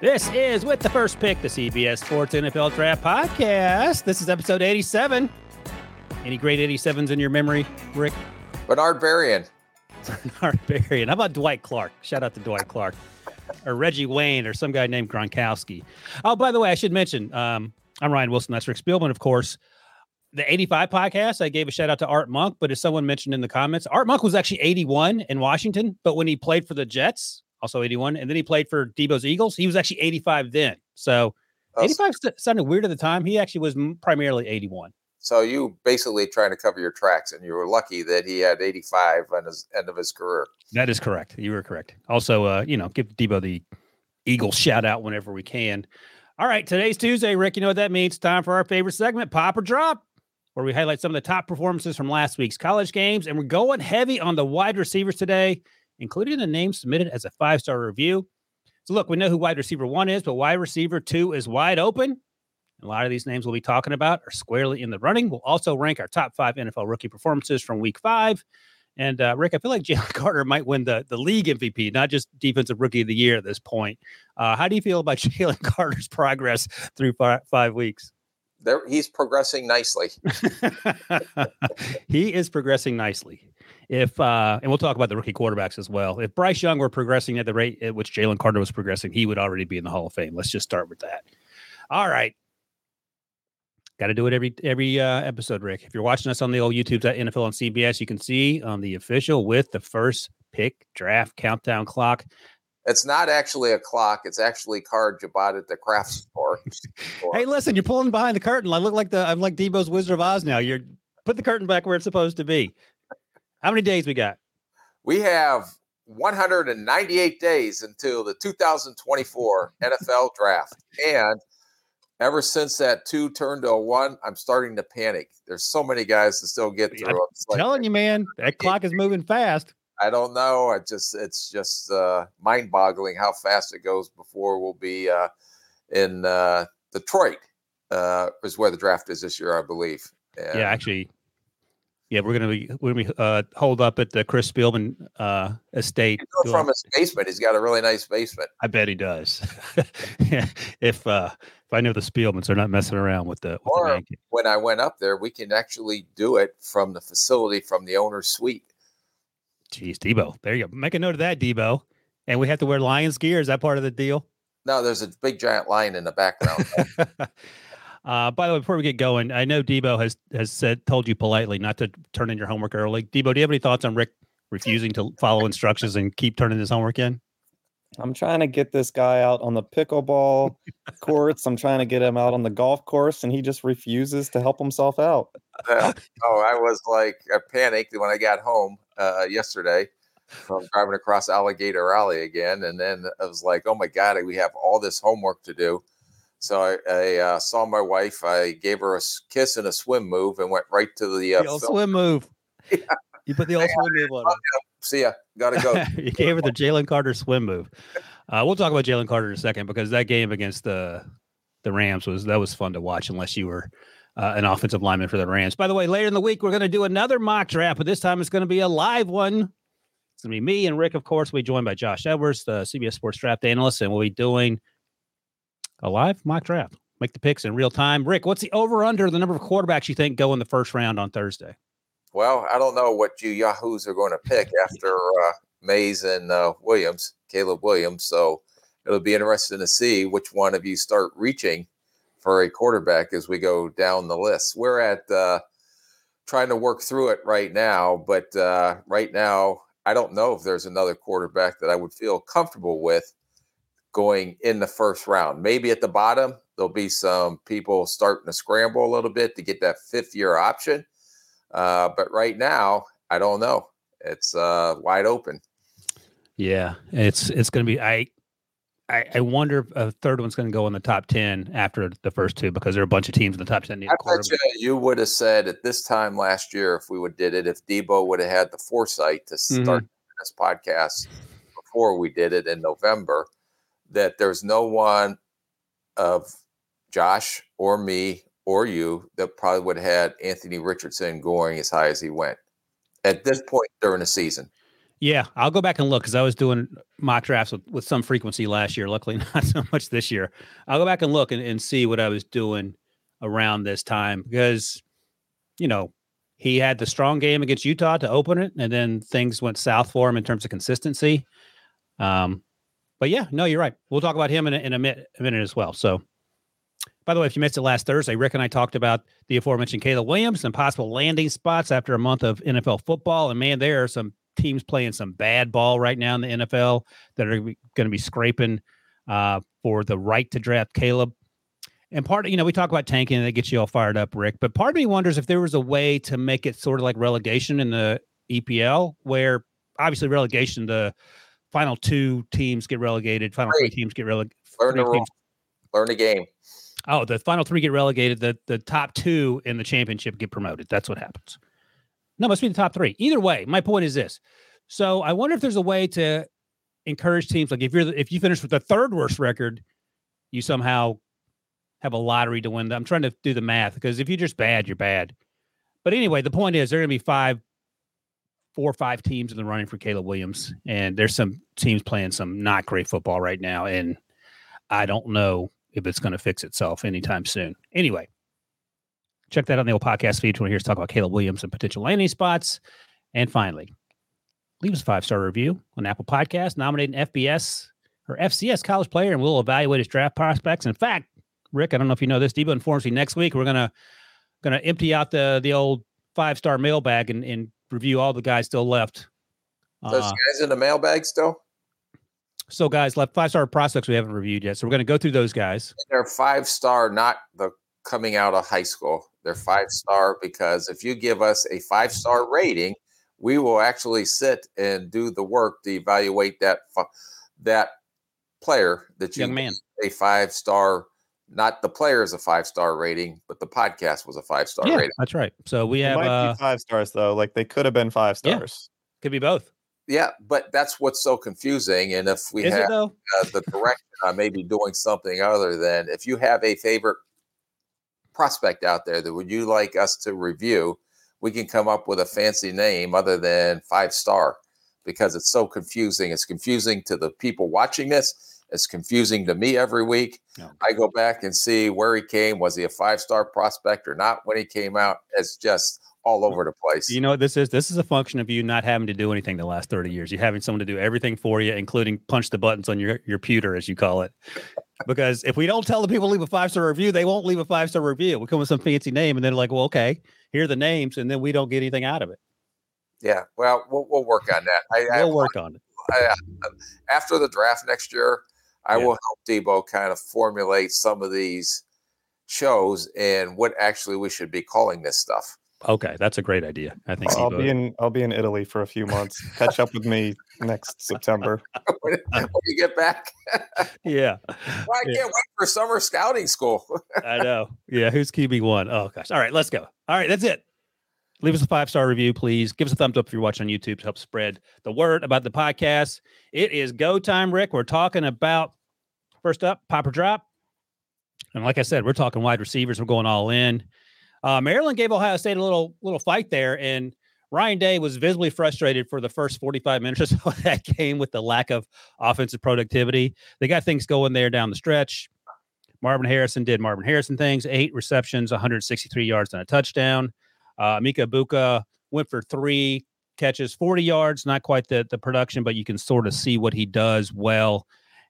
This is with the first pick, the CBS Sports NFL Draft Podcast. This is episode 87. Any great 87s in your memory, Rick? Bernard Berrian. Bernard Berrian. How about Dwight Clark? Shout out to Dwight Clark. Or Reggie Wayne or some guy named Gronkowski. Oh, by the way, I should mention, um, I'm Ryan Wilson. That's Rick Spielman, of course. The 85 podcast, I gave a shout out to Art Monk, but as someone mentioned in the comments, Art Monk was actually 81 in Washington, but when he played for the Jets, also 81. And then he played for Debo's Eagles. He was actually 85 then. So 85 st- sounded weird at the time. He actually was primarily 81. So you basically trying to cover your tracks, and you were lucky that he had 85 on his end of his career. That is correct. You were correct. Also, uh, you know, give Debo the Eagles shout out whenever we can. All right, today's Tuesday, Rick. You know what that means? Time for our favorite segment, Pop or Drop, where we highlight some of the top performances from last week's college games, and we're going heavy on the wide receivers today including the name submitted as a five star review. So, look, we know who wide receiver one is, but wide receiver two is wide open. A lot of these names we'll be talking about are squarely in the running. We'll also rank our top five NFL rookie performances from week five. And uh, Rick, I feel like Jalen Carter might win the, the league MVP, not just defensive rookie of the year at this point. Uh, how do you feel about Jalen Carter's progress through five, five weeks? There, he's progressing nicely. he is progressing nicely if uh, and we'll talk about the rookie quarterbacks as well. If Bryce Young were progressing at the rate at which Jalen Carter was progressing, he would already be in the Hall of Fame. Let's just start with that. All right. Got to do it every every uh, episode, Rick. If you're watching us on the old YouTube at NFL on CBS, you can see on the official with the first pick draft countdown clock. It's not actually a clock. It's actually cards you bought at the craft store. hey, listen, you're pulling behind the curtain. I look like the I'm like Debo's Wizard of Oz now. You're put the curtain back where it's supposed to be. How many days we got? We have 198 days until the 2024 NFL draft. And ever since that two turned to a one, I'm starting to panic. There's so many guys to still get through. I'm like, telling you, man, that clock is moving fast. I don't know. I just it's just uh, mind boggling how fast it goes before we'll be uh, in uh, Detroit uh, is where the draft is this year, I believe. And yeah, actually, yeah, we're gonna be we're gonna be uh, hold up at the Chris Spielman uh, estate. from his basement, he's got a really nice basement. I bet he does. if uh, if I know the Spielmans, they're not messing around with the. With or the when I went up there, we can actually do it from the facility from the owner's suite. Jeez, Debo, there you go. Make a note of that, Debo. And we have to wear Lions gear. Is that part of the deal? No, there's a big giant lion in the background. Uh, by the way, before we get going, I know Debo has has said told you politely not to turn in your homework early. Debo, do you have any thoughts on Rick refusing to follow instructions and keep turning his homework in? I'm trying to get this guy out on the pickleball courts. I'm trying to get him out on the golf course, and he just refuses to help himself out. Uh, oh, I was like, I panicked when I got home uh, yesterday from driving across Alligator Alley again, and then I was like, oh my god, we have all this homework to do. So I, I uh, saw my wife. I gave her a kiss and a swim move, and went right to the, uh, the swim move. Yeah. You put the old swim move on. Oh, See ya. Gotta go. you gave her the Jalen Carter swim move. Uh, we'll talk about Jalen Carter in a second because that game against the the Rams was that was fun to watch. Unless you were uh, an offensive lineman for the Rams. By the way, later in the week we're going to do another mock draft, but this time it's going to be a live one. It's going to be me and Rick, of course. We'll be joined by Josh Edwards, the CBS Sports Draft analyst, and we'll be doing a live mock draft. Make the picks in real time. Rick, what's the over under the number of quarterbacks you think go in the first round on Thursday? Well, I don't know what you Yahoos are going to pick after uh, Mays and uh, Williams, Caleb Williams. So it'll be interesting to see which one of you start reaching for a quarterback as we go down the list. We're at uh, trying to work through it right now, but uh, right now, I don't know if there's another quarterback that I would feel comfortable with going in the first round. Maybe at the bottom, there'll be some people starting to scramble a little bit to get that fifth year option. Uh, but right now, I don't know. It's uh, wide open. Yeah, it's it's going to be. I I, I wonder if a third one's going to go in the top 10 after the first two because there are a bunch of teams in the top 10. I bet you, you would have said at this time last year, if we would did it, if Debo would have had the foresight to start mm-hmm. this podcast before we did it in November, that there's no one of Josh or me or you that probably would have had Anthony Richardson going as high as he went at this point during the season. Yeah, I'll go back and look because I was doing mock drafts with, with some frequency last year. Luckily, not so much this year. I'll go back and look and, and see what I was doing around this time because, you know, he had the strong game against Utah to open it, and then things went south for him in terms of consistency. Um, but yeah, no, you're right. We'll talk about him in a, in a, minute, a minute as well. So, by the way, if you missed it last Thursday, Rick and I talked about the aforementioned Caleb Williams and possible landing spots after a month of NFL football. And man, there are some teams playing some bad ball right now in the NFL that are going to be scraping uh, for the right to draft Caleb. And part of, you know, we talk about tanking and that gets you all fired up, Rick. But part of me wonders if there was a way to make it sort of like relegation in the EPL, where obviously relegation, the final two teams get relegated, final three, three teams get relegated. Learn the rule. Learn the game. Oh, the final three get relegated. The the top two in the championship get promoted. That's what happens. No, must be the top three. Either way, my point is this. So I wonder if there's a way to encourage teams like if you're if you finish with the third worst record, you somehow have a lottery to win. I'm trying to do the math because if you're just bad, you're bad. But anyway, the point is there are going to be five, four or five teams in the running for Caleb Williams, and there's some teams playing some not great football right now, and I don't know if it's going to fix itself anytime soon. Anyway, Check that out on the old podcast feed. When hear us talk about Caleb Williams and potential landing spots. And finally, leave us a five star review on Apple Podcast, nominate an FBS or FCS college player, and we'll evaluate his draft prospects. In fact, Rick, I don't know if you know this. Debo informs me next week we're gonna gonna empty out the the old five star mailbag and, and review all the guys still left. Those uh, guys in the mailbag still. So, guys, left five star prospects we haven't reviewed yet. So, we're going to go through those guys. They're five star, not the coming out of high school. They're five star because if you give us a five star rating, we will actually sit and do the work to evaluate that that player that you young man a five star. Not the player is a five star rating, but the podcast was a five star yeah, rating. That's right. So we have uh, five stars though. Like they could have been five stars. Yeah, could be both. Yeah, but that's what's so confusing. And if we is have uh, the direction may be doing something other than if you have a favorite prospect out there that would you like us to review, we can come up with a fancy name other than five star because it's so confusing. It's confusing to the people watching this. It's confusing to me every week. I go back and see where he came. Was he a five star prospect or not when he came out? It's just all over the place. You know what this is? This is a function of you not having to do anything the last 30 years. You having someone to do everything for you, including punch the buttons on your, your pewter, as you call it. Because if we don't tell the people to leave a five star review, they won't leave a five star review. We come with some fancy name and then like, well, okay, here are the names, and then we don't get anything out of it. Yeah, well, we'll, we'll work on that. I, we'll I, work on it. After the draft next year, I yeah. will help Debo kind of formulate some of these shows and what actually we should be calling this stuff. Okay, that's a great idea. I think I'll be in I'll be in Italy for a few months. Catch up with me next September when, you get back. yeah, well, I yeah. can't wait for summer scouting school. I know. Yeah, who's QB one? Oh gosh. All right, let's go. All right, that's it. Leave us a five star review, please. Give us a thumbs up if you're watching on YouTube to help spread the word about the podcast. It is go time, Rick. We're talking about first up, Pop or Drop. And like I said, we're talking wide receivers. We're going all in. Uh, Maryland gave Ohio State a little little fight there, and Ryan Day was visibly frustrated for the first 45 minutes or so of that game with the lack of offensive productivity. They got things going there down the stretch. Marvin Harrison did Marvin Harrison things, eight receptions, 163 yards and a touchdown. Uh, Emeka Egbuka went for three catches, 40 yards, not quite the, the production, but you can sort of see what he does well.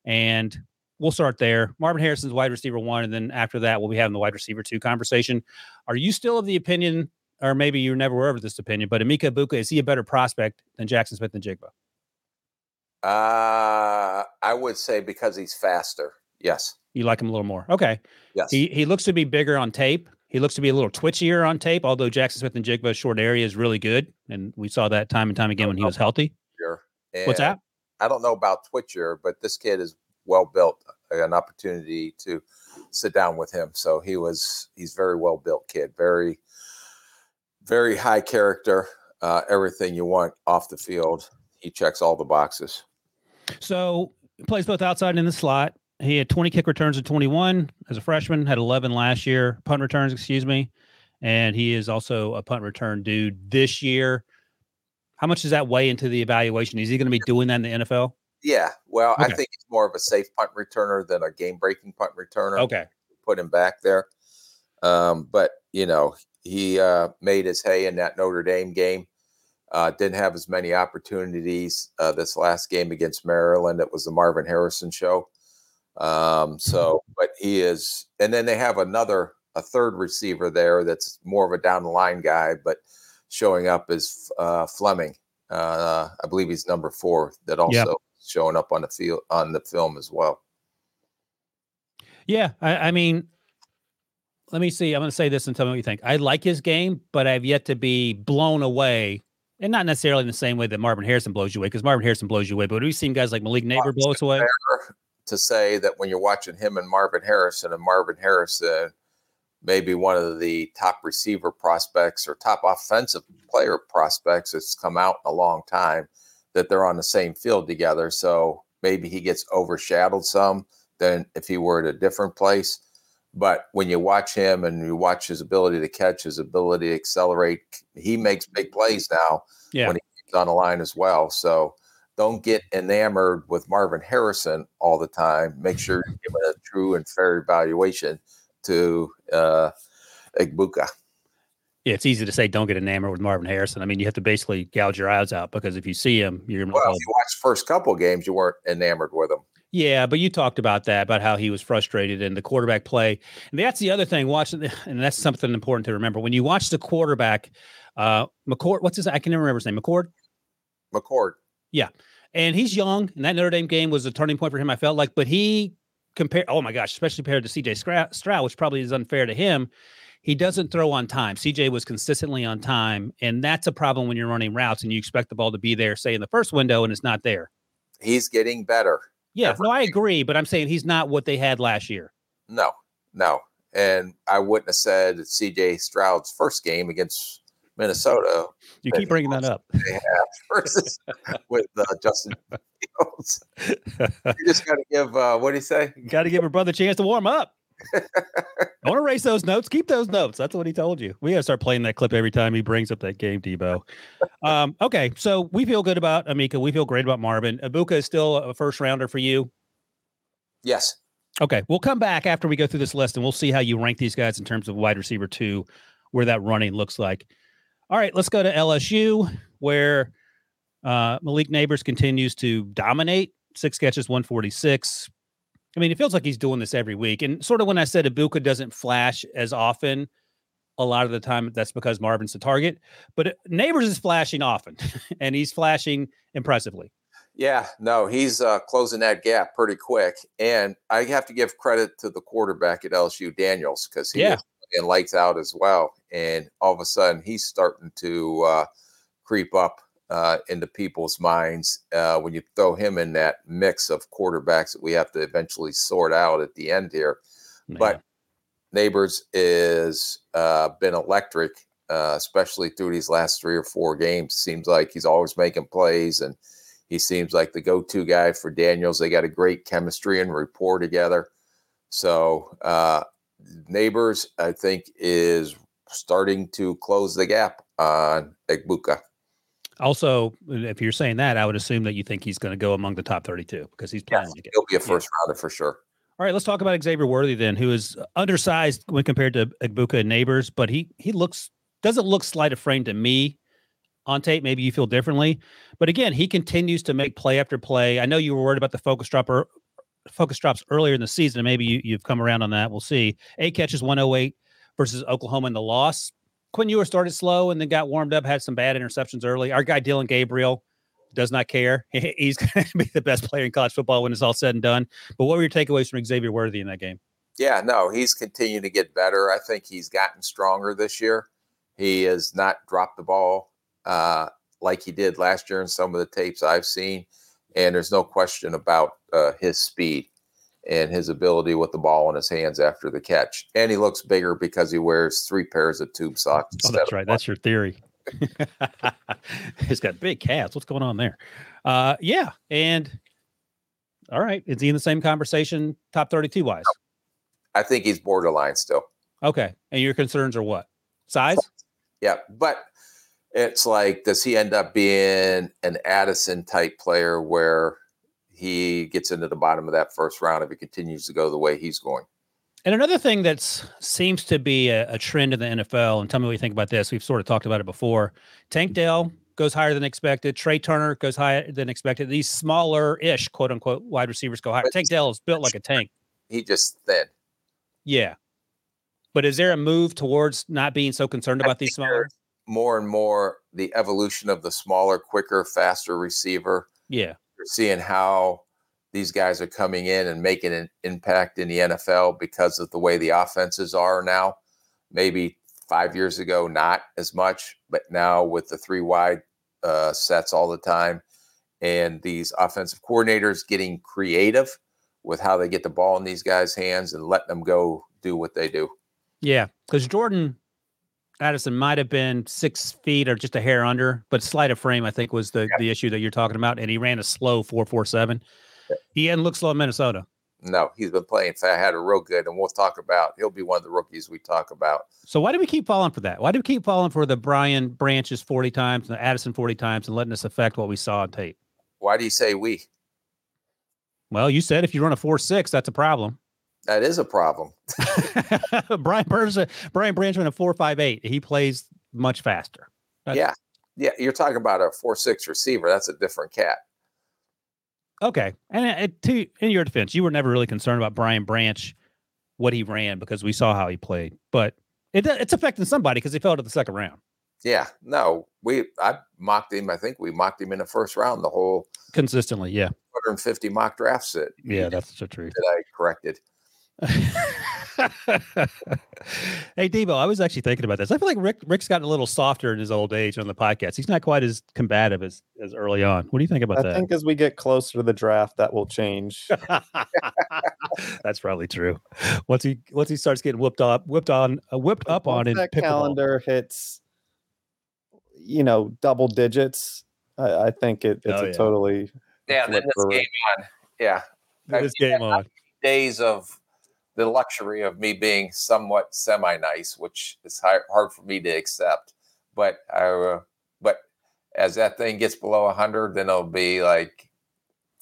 And we'll start there. Marvin Harrison's wide receiver one, and then after that, we'll be having the wide receiver two conversation. Are you still of the opinion, or maybe you never were of this opinion, but Emeka Egbuka is he a better prospect than Jackson Smith-Njigba? Uh, I would say because he's faster. Yes. You like him a little more. Okay. Yes. He he looks to be bigger on tape. He looks to be a little twitchier on tape, although Jackson Smith-Njigba's short area is really good. And we saw that time and time again when he was healthy. Sure. What's that? I don't know about Twitcher, but this kid is well built. An opportunity to sit down with him. So he was he's very well built kid, very very high character, uh, everything you want off the field. He checks all the boxes. So plays both outside and in the slot. He had 20 kick returns in 21 as a freshman, had 11 last year, punt returns, excuse me. And he is also a punt return dude this year. How much does that weigh into the evaluation? Is he going to be doing that in the NFL? Yeah. Well, I think he's more of a safe punt returner than a game breaking punt returner. Okay. Put him back there. Um, but you know, he uh, made his hay in that Notre Dame game. Uh, didn't have as many opportunities uh, this last game against Maryland. It was the Marvin Harrison show. Um, so, but he is, and then they have another, a third receiver there that's more of a down the line guy, but showing up as uh, Fleming. Uh, I believe he's number four that also Yeah. Showing up on the field on the film as well. Yeah. I, I mean, let me see. I'm going to say this and tell me what you think. I like his game, but I've yet to be blown away. And not necessarily in the same way that Marvin Harrison blows you away, because Marvin Harrison blows you away. But we've seen guys like Malik Nabers blow us away. to say that when you're watching him and Marvin Harrison, and Marvin Harrison, maybe one of the top receiver prospects or top offensive player prospects that's come out in a long time, that they're on the same field together. So maybe he gets overshadowed some than if he were at a different place. But when you watch him and you watch his ability to catch, his ability to accelerate, he makes big plays now Yeah. when he's on the line as well. So don't get enamored with Marvin Harrison all the time. Make sure you give it a true and fair evaluation to uh, Egbuka. Yeah, it's easy to say don't get enamored with Marvin Harrison. I mean, you have to basically gouge your eyes out because if you see him, you're Well, if you watch the first couple of games, you weren't enamored with him. Yeah, but you talked about that, about how he was frustrated in the quarterback play. And that's the other thing, watching, and that's something important to remember. When you watch the quarterback, uh, McCord, what's his, I can never remember his name, McCord? McCord. Yeah, and he's young, and that Notre Dame game was a turning point for him, I felt like, but he compared, oh my gosh, especially compared to CJ Stroud, which probably is unfair to him. He doesn't throw on time. CJ was consistently on time, and that's a problem when you're running routes and you expect the ball to be there, say in the first window, and it's not there. He's getting better. Yeah, Every no, I agree, but I'm saying he's not what they had last year. No, no. And I wouldn't have said CJ Stroud's first game against Minnesota You keep bringing that up. versus with uh, Justin Fields. You just got to give, uh, what do you say? Got to give her brother a chance to warm up. Don't erase those notes. Keep those notes. That's what he told you. We got to start playing that clip every time he brings up that game, Debo. Um, okay, so we feel good about Emeka. We feel great about Marvin. Egbuka is still a first rounder for you. Yes. Okay, we'll come back after we go through this list and we'll see how you rank these guys in terms of wide receiver two, where that running looks like. All right, let's go to LSU, where uh, Malik Nabers continues to dominate. Six catches, 146. I mean, it feels like he's doing this every week. And sort of when I said Egbuka doesn't flash as often, a lot of the time that's because Marvin's the target. But Nabers is flashing often, and he's flashing impressively. Yeah, no, he's uh, closing that gap pretty quick. And I have to give credit to the quarterback at LSU, Daniels, because he Yeah. was lights out as well. And all of a sudden, he's starting to uh, creep up uh, into people's minds uh, when you throw him in that mix of quarterbacks that we have to eventually sort out at the end here. But Nabers is uh, been electric, uh, especially through these last three or four games. Seems like he's always making plays, and he seems like the go-to guy for Daniels. They got a great chemistry and rapport together. So uh, Nabers, I think, is starting to close the gap on Egbuka. Also, if you're saying that, I would assume that you think he's going to go among the top 32 because he's playing Yes, like it. he'll be a first rounder for sure. All right, let's talk about Xavier Worthy then, who is undersized when compared to Egbuka and Nabers, but he he looks doesn't look slight of frame to me on tape. Maybe you feel differently, but again, he continues to make play after play. I know you were worried about the focus drop, er, focus drops earlier in the season, and maybe you, you've come around on that. We'll see. Eight catches, 108 versus Oklahoma in the loss. Quinn Ewers started slow and then got warmed up, had some bad interceptions early. Our guy Dillon Gabriel does not care. He's going to be the best player in college football when it's all said and done. But what were your takeaways from Xavier Worthy in that game? Yeah, no, he's continued to get better. I think he's gotten stronger this year. He has not dropped the ball uh, like he did last year in some of the tapes I've seen. And there's no question about uh, his speed and his ability with the ball in his hands after the catch. And he looks bigger because he wears three pairs of tube socks. Oh, that's right. One. That's your theory. He's got big calves. What's going on there? Uh, yeah. And all right. Is he in the same conversation, top 32 wise? I think he's borderline still. Okay. And your concerns are what? Size? Yeah. But it's like, does he end up being an Addison type player where he gets into the bottom of that first round if he continues to go the way he's going. And another thing that seems to be a, a, trend in the NFL, and tell me what you think about this. We've sort of talked about it before. Tank Dell goes higher than expected. Trey Turner goes higher than expected. These smaller-ish, quote unquote, wide receivers go higher. But tank Dell is built like a tank. He just thin. Yeah. But is there a move towards not being so concerned about these smaller? More and more the evolution of the smaller, quicker, faster receiver. Yeah seeing how these guys are coming in and making an impact in the NFL because of the way the offenses are now. Maybe five years ago, not as much, but now with the three wide uh, sets all the time and these offensive coordinators getting creative with how they get the ball in these guys' hands and let them go do what they do. Yeah, because Jordan Addison might have been six feet or just a hair under, but slight of frame, I think, was the, yeah. the issue that you're talking about. And he ran a slow 447. Yeah. He hadn't looked slow in Minnesota. No, he's been playing fat, had a real good, and we'll talk about. He'll be one of the rookies we talk about. So why do we keep falling for that? Why do we keep falling for the Brian Branch's 40 times and the Addison 40 times and letting us affect what we saw on tape? Why do you say we? Well, you said if you run a four six, that's a problem. That is a problem. Brian Burns, Brian Branchman, a four five eight. He plays much faster. That's, yeah, yeah. You're talking about a four six receiver. That's a different cat. Okay, and uh, to in your defense, you were never really concerned about Brian Branch, what he ran because we saw how he played, but it, it's affecting somebody because he fell to the second round. Yeah, no, we I mocked him. I think we mocked him in the first round the whole consistently. Yeah, 150 mock drafts. It. Yeah, that's the truth. That I corrected. hey Debo, I was actually thinking about this. I feel like Rick Rick's gotten a little softer in his old age on the podcast. He's not quite as combative as as early on. What do you think about I that? I think as we get closer to the draft, that will change. That's probably true. Once he once he starts getting whipped up, whipped on, uh, whipped up once on that calendar hits, you know, double digits. I, I think it, it's oh, yeah. a totally yeah. Then this game on, yeah. This game on days of the luxury of me being somewhat semi nice, which is hard for me to accept. But I, uh, but as that thing gets below hundred, then it'll be like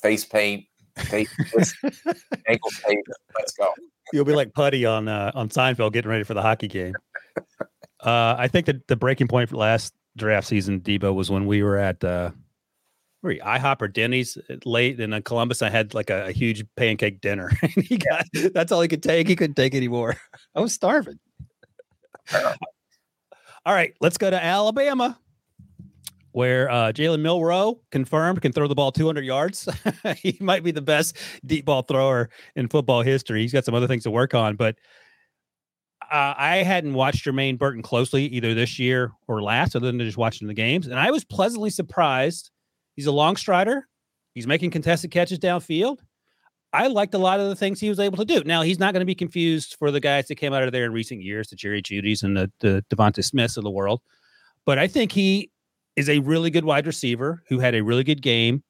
face paint, face ankle tape. Let's go. You'll be like Puddy on uh, on Seinfeld, getting ready for the hockey game. Uh, I think that the breaking point for last draft season, Debo, was when we were at uh, where you, IHOP or Denny's uh, late in Columbus. I had like a, a huge pancake dinner. and he got that's all he could take. He couldn't take anymore. I was starving. all right, let's go to Alabama, where uh, Jalen Milroe confirmed can throw the ball 200 yards. he might be the best deep ball thrower in football history. He's got some other things to work on, but uh, I hadn't watched Jermaine Burton closely either this year or last, other than just watching the games, and I was pleasantly surprised He's a long strider. He's making contested catches downfield. I liked a lot of the things he was able to do. Now he's not going to be confused for the guys that came out of there in recent years, the Jerry Jeudy's and the, the DeVonta Smiths of the world. But I think he is a really good wide receiver who had a really good game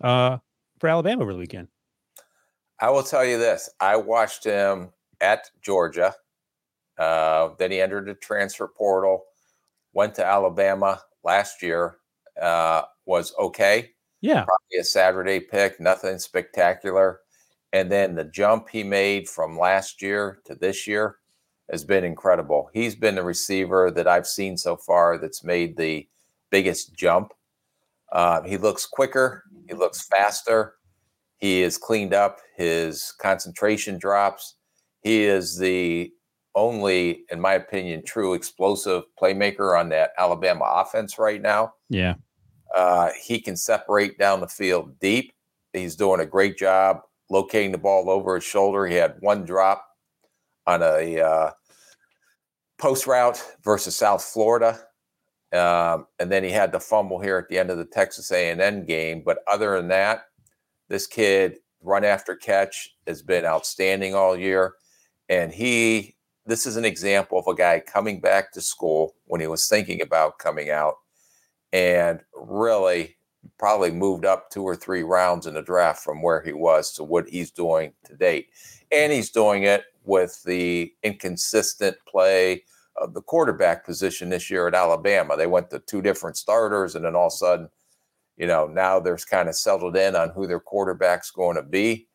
uh, for Alabama over the weekend. I will tell you this: I watched him at Georgia. Uh, then he entered the transfer portal, went to Alabama last year, uh, was okay. Yeah. Probably a Saturday pick, nothing spectacular. And then the jump he made from last year to this year has been incredible. He's been the receiver that I've seen so far that's made the biggest jump. Uh, he looks quicker, he looks faster. He has cleaned up his concentration drops. He is the only, in my opinion, true explosive playmaker on that Alabama offense right now. Yeah. Uh, he can separate down the field deep. He's doing a great job locating the ball over his shoulder. He had one drop on a uh, post route versus South Florida. Um, and then he had the fumble here at the end of the Texas A&M game. But other than that, this kid run after catch has been outstanding all year. And he, this is an example of a guy coming back to school when he was thinking about coming out and really probably moved up two or three rounds in the draft from where he was to what he's doing to date. And he's doing it with the inconsistent play of the quarterback position this year at Alabama. They went to two different starters, and then all of a sudden, you know, now there's kind of settled in on who their quarterback's going to be.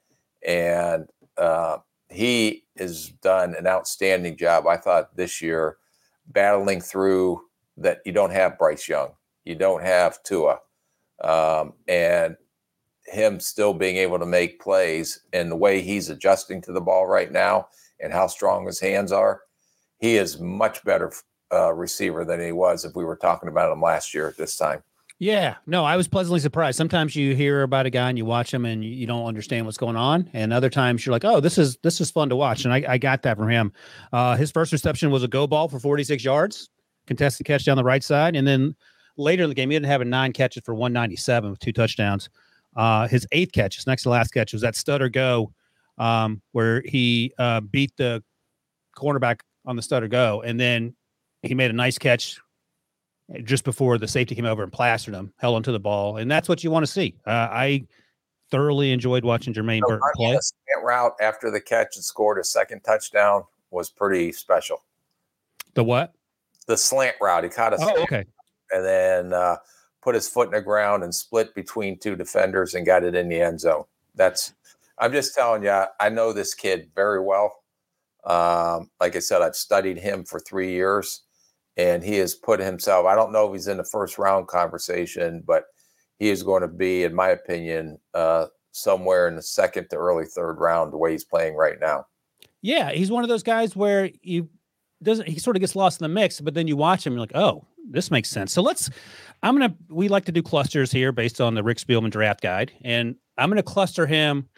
And uh, he has done an outstanding job, I thought, this year battling through that you don't have Bryce Young, you don't have Tua, um, and him still being able to make plays and the way he's adjusting to the ball right now and how strong his hands are, he is much better uh, receiver than he was if we were talking about him last year at this time. Yeah, no, I was pleasantly surprised. Sometimes you hear about a guy and you watch him and you don't understand what's going on, and other times you're like, "Oh, this is this is fun to watch." And I, I got that from him. Uh, his first reception was a go ball for 46 yards, contested catch down the right side, and then later in the game he didn't have a nine catches for 197 with two touchdowns. Uh, his eighth catch, his next to last catch, was that stutter go, um, where he uh, beat the cornerback on the stutter go, and then he made a nice catch just before the safety came over and plastered him, held onto the ball, and that's what you want to see. Uh, I thoroughly enjoyed watching Jermaine So Burton play. route after the catch and scored a second touchdown was pretty special. The what? The slant route, he caught a Oh, okay. And then uh, put his foot in the ground and split between two defenders and got it in the end zone. That's I'm just telling you, I know this kid very well. Um, like I said, I've studied him for three years, and he has put himself. I don't know if he's in the first round conversation, but he is going to be, in my opinion, uh, somewhere in the second to early third round. The way he's playing right now. Yeah, he's one of those guys where you doesn't he sort of gets lost in the mix, but then you watch him, you're like, oh, this makes sense. So let's I'm gonna we like to do clusters here based on the Rick Spielman draft guide, and I'm gonna cluster him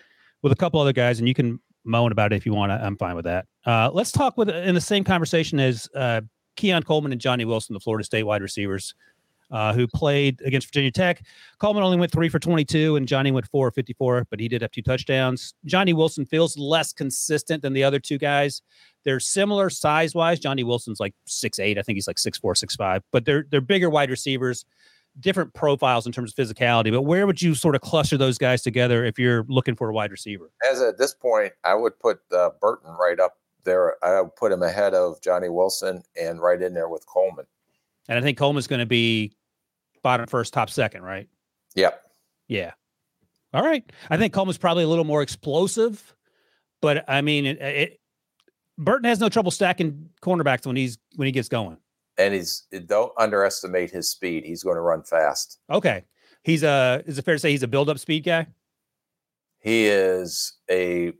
with a couple other guys, and you can moan about it if you want. to. I'm fine with that. Uh, let's talk with in the same conversation as uh, Keon Coleman and Johnny Wilson, the Florida State wide receivers. Uh, who played against Virginia Tech. Coleman only went three for 22, and Johnny went four for 54, but he did have two touchdowns. Johnny Wilson feels less consistent than the other two guys. They're similar size wise. Johnny Wilson's like six eight. I think he's like six four, six five. But they're they're bigger wide receivers, different profiles in terms of physicality. But where would you sort of cluster those guys together if you're looking for a wide receiver? As at this point, I would put uh, Burton right up there. I would put him ahead of Johnny Wilson and right in there with Coleman. And I think Coleman's going to be bottom first, top second, right? Yep. Yeah. All right. I think Coleman's probably a little more explosive, but I mean, it, it Burton has no trouble stacking cornerbacks when he's when he gets going. and he's don't underestimate his speed. He's going to run fast. Okay. He's a is it fair to say he's a build up speed guy? He is a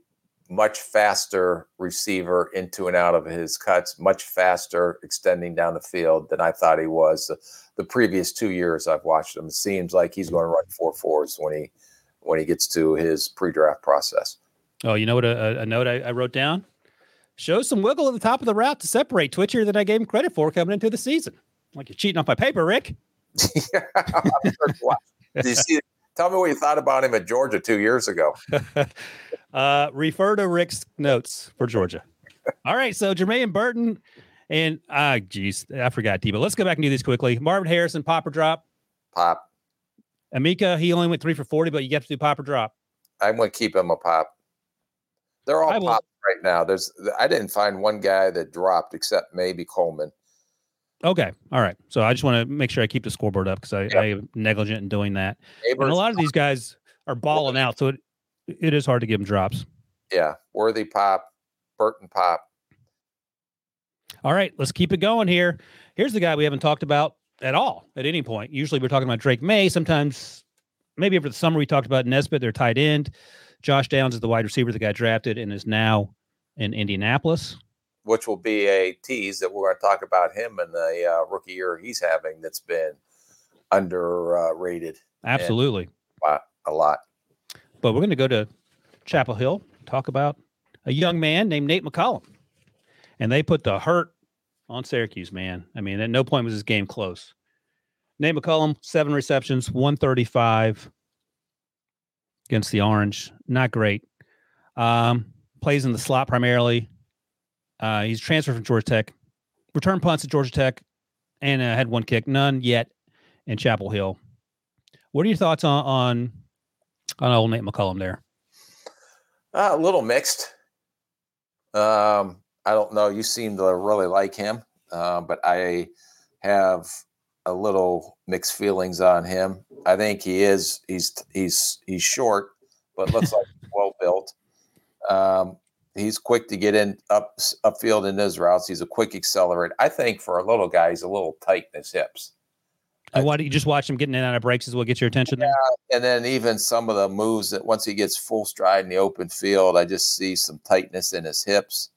much faster receiver into and out of his cuts, much faster extending down the field than I thought he was. The, the previous two years I've watched him, it seems like he's going to run four fours when he when he gets to his pre-draft process. Oh, you know what? A, a note I, I wrote down shows some wiggle at the top of the route to separate Twitcher than I gave him credit for coming into the season. Like you're cheating off my paper, Rick. Did you see? Tell me what you thought about him at Georgia two years ago. uh, refer to Rick's notes for Georgia. All right, so Jermaine Burton and ah, geez, I forgot Debo. Let's go back and do these quickly. Marvin Harrison, Popper drop. Pop. Emeka, he only went three for forty, but you get to do Popper drop. I'm going to keep him a pop. They're all I pop right now. There's I didn't find one guy that dropped except maybe Coleman. Okay, all right. So I just want to make sure I keep the scoreboard up because I, Yep. I am negligent in doing that. And a lot of these guys are balling out, so it it is hard to give them drops. yeah, Worthy pop, Burton pop. All right, let's keep it going here. Here's the guy we haven't talked about at all at any point. Usually we're talking about Drake Maye. Sometimes maybe over the summer we talked about Nesbit, their tight end. Josh Downs is the wide receiver that got drafted and is now in Indianapolis. Which will be a tease that we're going to talk about him and the uh, rookie year he's having that's been underrated. Absolutely. A lot. But we're going to go to Chapel Hill, talk about a young man named Nate McCollum. And they put the hurt on Syracuse, man. I mean, at no point was this game close. Nate McCollum, seven receptions, 135 against the Orange. Not great. Um, plays in the slot primarily. Uh, he's transferred from Georgia Tech. Return punts at Georgia Tech and uh, had one kick, none yet in Chapel Hill. What are your thoughts on on, on old Nate McCollum there? Uh, a little mixed. Um, I don't know. You seem to really like him, uh, but I have a little mixed feelings on him. I think he is. He's he's he's short, but looks like well built. Um, he's quick to get in up upfield in his routes. He's a quick accelerator. I think for a little guy, he's a little tight in his hips. And why don't you just watch him getting in and out of breaks is what gets your attention there? And then even some of the moves that once he gets full stride in the open field, I just see some tightness in his hips,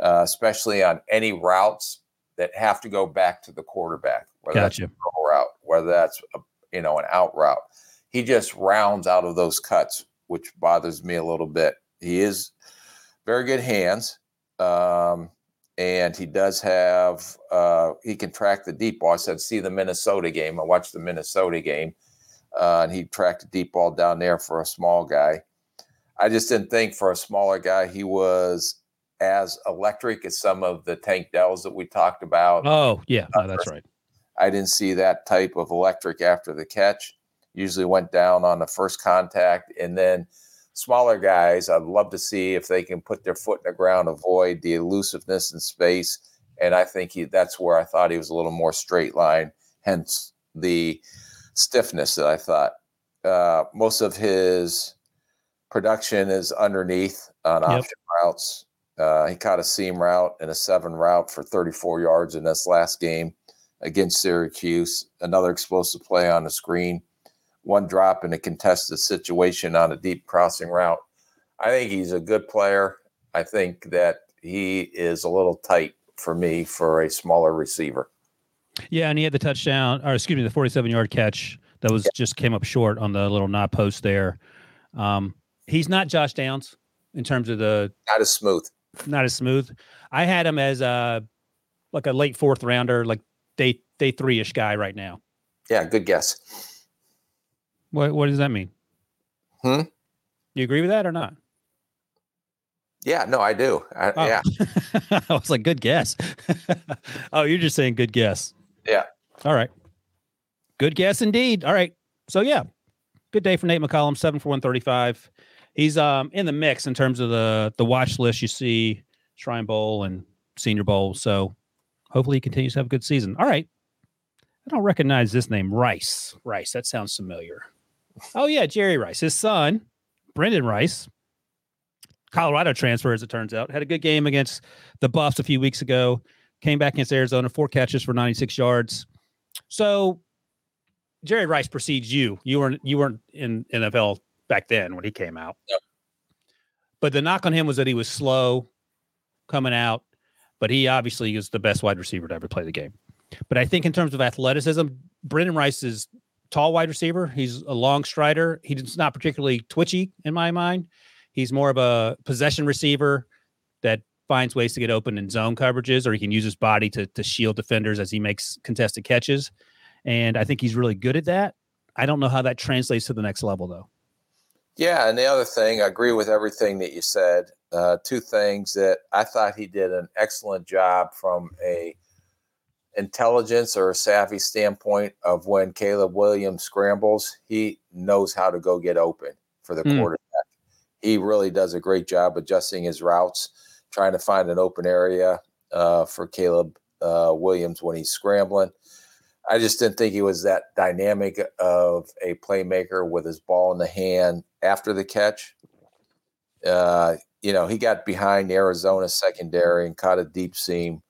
uh, especially on any routes that have to go back to the quarterback, whether Gotcha. that's a route, whether that's a, you know an out route. He just rounds out of those cuts, which bothers me a little bit. He is very good hands. Um, and he does have uh, he can track the deep ball. I said, see the Minnesota game. I watched the Minnesota game, uh, and he tracked the deep ball down there for a small guy. I just didn't think for a smaller guy he was as electric as some of the Tank Dells that we talked about. Oh, yeah, no, that's right. I didn't see that type of electric after the catch. Usually went down on the first contact, and then smaller guys, I'd love to see if they can put their foot in the ground, avoid the elusiveness in space. And I think he, that's where I thought he was a little more straight line, hence the stiffness that I thought. Uh, most of his production is underneath on Yep. option routes. Uh, he caught a seam route and a seven route for 34 yards in this last game against Syracuse. Another explosive play on the screen one drop in a contested situation on a deep crossing route. I think he's a good player. I think that he is a little tight for me for a smaller receiver. Yeah, and he had the touchdown, or excuse me, the 47 yard catch that was just came up short on the little knot post there. Um, he's not Josh Downs in terms of the Not as smooth. not as smooth. I had him as a like a late fourth rounder, like day day three ish guy right now. Yeah, good guess. What what does that mean? Hmm? You agree with that or not? Yeah, no, I do. I, Oh. Yeah, I was like, good guess. oh, you're just saying good guess. Yeah. All right. Good guess indeed. All right. So yeah, good day for Nate McCollum, seven for one thirty-five. He's um in the mix in terms of the the watch list. You see Shrine Bowl and Senior Bowl. So hopefully he continues to have a good season. All right. I don't recognize this name, Rice. Rice. That sounds familiar. Oh yeah, Jerry Rice. His son, Brenden Rice, Colorado transfer, as it turns out, had a good game against the Buffs a few weeks ago. Came back against Arizona, four catches for 96 yards. So Jerry Rice precedes you. You weren't you weren't in NFL back then when he came out. Yep. But the knock on him was that he was slow coming out, but he obviously is the best wide receiver to ever play the game. But I think in terms of athleticism, Brendan Rice is tall wide receiver. He's a long strider. He's not particularly twitchy in my mind. He's more of a possession receiver that finds ways to get open in zone coverages, or he can use his body to to shield defenders as he makes contested catches. And I think he's really good at that. I don't know how that translates to the next level though. Yeah, and the other thing, I agree with everything that you said. Uh, two things that I thought he did an excellent job from a intelligence or a savvy standpoint of when Caleb Williams scrambles, he knows how to go get open for the Hmm. quarterback. He really does a great job adjusting his routes, trying to find an open area uh, for Caleb uh, Williams when he's scrambling. I just didn't think he was that dynamic of a playmaker with his ball in the hand after the catch. Uh, you know, he got behind Arizona secondary and caught a deep seam,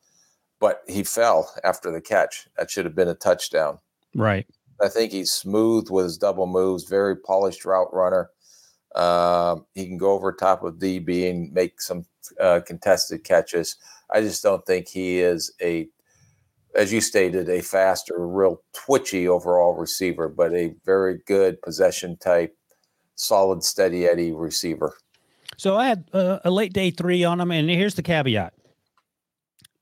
but he fell after the catch. That should have been a touchdown. Right. I think he's smooth with his double moves, very polished route runner. Um, he can go over top of DB and make some uh, contested catches. I just don't think he is a, as you stated, a faster, real twitchy overall receiver, but a very good possession type, solid, steady Eddie receiver. So I had uh, a late day three on him, and here's the caveat: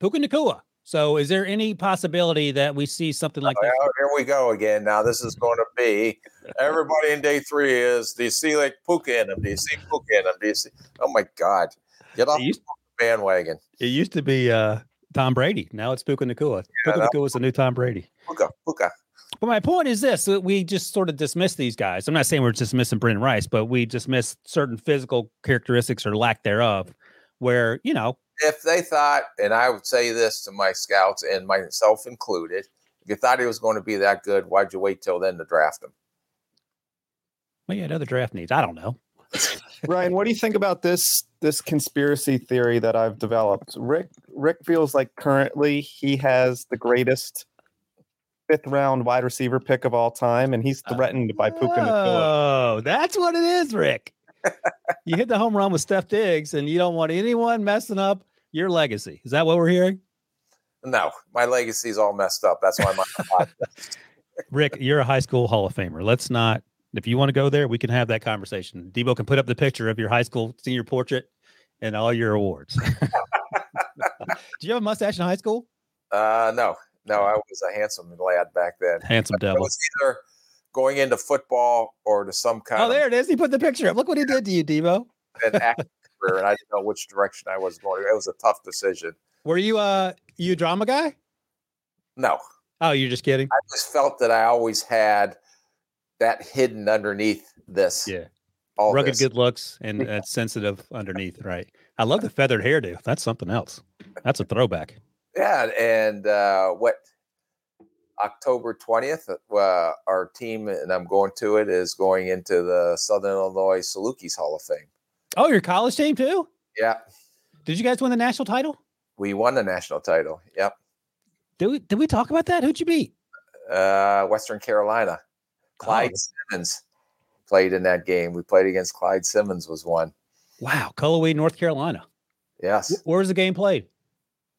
Puka Nacua. So is there any possibility that we see something like that? Well, here we go again. Now this is going to be everybody in day three is. Do you see like Puka in him? Do you see Puka in him? Do you see? Oh my God! Get off used, the bandwagon. it used to be uh, Tom Brady. Now it's Puka Nacua. Puka that- Nacua is the new Tom Brady. Puka, Puka. But my point is this: we just sort of dismiss these guys. I'm not saying we're dismissing Brenden Rice, but we dismiss certain physical characteristics or lack thereof. Where you know, If they thought, and I would say this to my scouts and myself included, if you thought he was going to be that good, why'd you wait till then to draft him? well, yeah, other draft needs. I don't know. Ryan, what do you think about this this conspiracy theory that I've developed? Rick Rick feels like currently he has the greatest fifth round wide receiver pick of all time, and he's uh, threatened by Puka Nacua. Oh, that's what it is, Rick. you hit the home run with Steph Diggs, and you don't want anyone messing up your legacy. Is that what we're hearing? No, my legacy is all messed up. That's why my Rick, you're a high school Hall of Famer. Let's not. If you want to go there, we can have that conversation. Debo can put up the picture of your high school senior portrait and all your awards. Do you have a mustache in high school? uh, no, no, I was a handsome lad back then. Handsome devil. was either going into football or to some kind Oh, there it is. He put the picture up. Look what he did to you, Debo. an career, and I didn't know which direction I was going. It was a tough decision. Were you uh you a drama guy? No, Oh, you're just kidding. I just felt that I always had that hidden underneath this. Yeah. all Rugged this. good looks and uh, sensitive underneath, right? I love the feathered hairdo. That's something else. That's a throwback. Yeah, and uh, what October twentieth, uh, our team and I'm going to it is going into the Southern Illinois Salukis Hall of Fame. Oh, your college team too? Yeah, Did you guys win the national title? we won the national title. Yep, Did we did we talk about that? Who'd you beat? uh, Western Carolina. Clyde Simmons played in that game. We played against Clyde Simmons. Was one. Wow, Cullowhee, North Carolina. Yes, Where was the game played?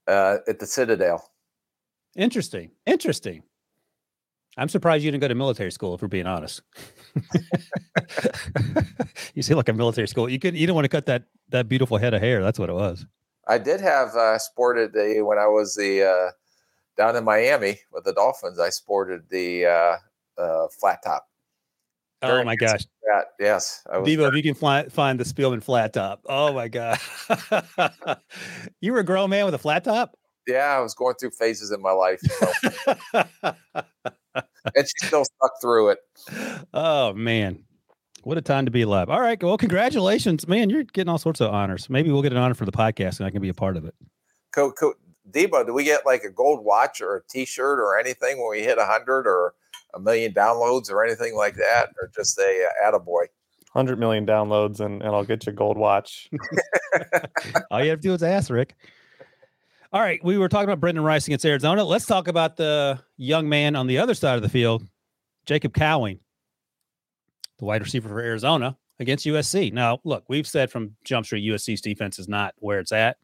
uh, at the Citadel. Interesting. Interesting. I'm surprised you didn't go to military school, if we're being honest. you see, like a military school. You could you don't want to cut that that beautiful head of hair. That's what it was. I did have uh, sported the when I was the uh, down in Miami with the Dolphins. I sported the uh, uh, flat top. Oh my gosh. Yeah, yes, I was Debo, if you can fly, find the Spielman flat top. Oh my god. you were a grown man with a flat top? yeah, I was going through phases in my life, so- and she still stuck through it. oh man. What a time to be alive. All right. Well, congratulations, man. You're getting all sorts of honors. Maybe we'll get an honor for the podcast and I can be a part of it. Co- co- Debo, do we get like a gold watch or a T-shirt or anything when we hit a hundred or a million downloads or anything like that, or just a uh, attaboy? Hundred million downloads, and, and I'll get you a gold watch. All you have to do is ask, Rick. All right. We were talking about Brenden Rice against Arizona. Let's talk about the young man on the other side of the field, Jacob Cowing, the wide receiver for Arizona against USC. Now, look, we've said from Jump Street, USC's defense is not where it's at.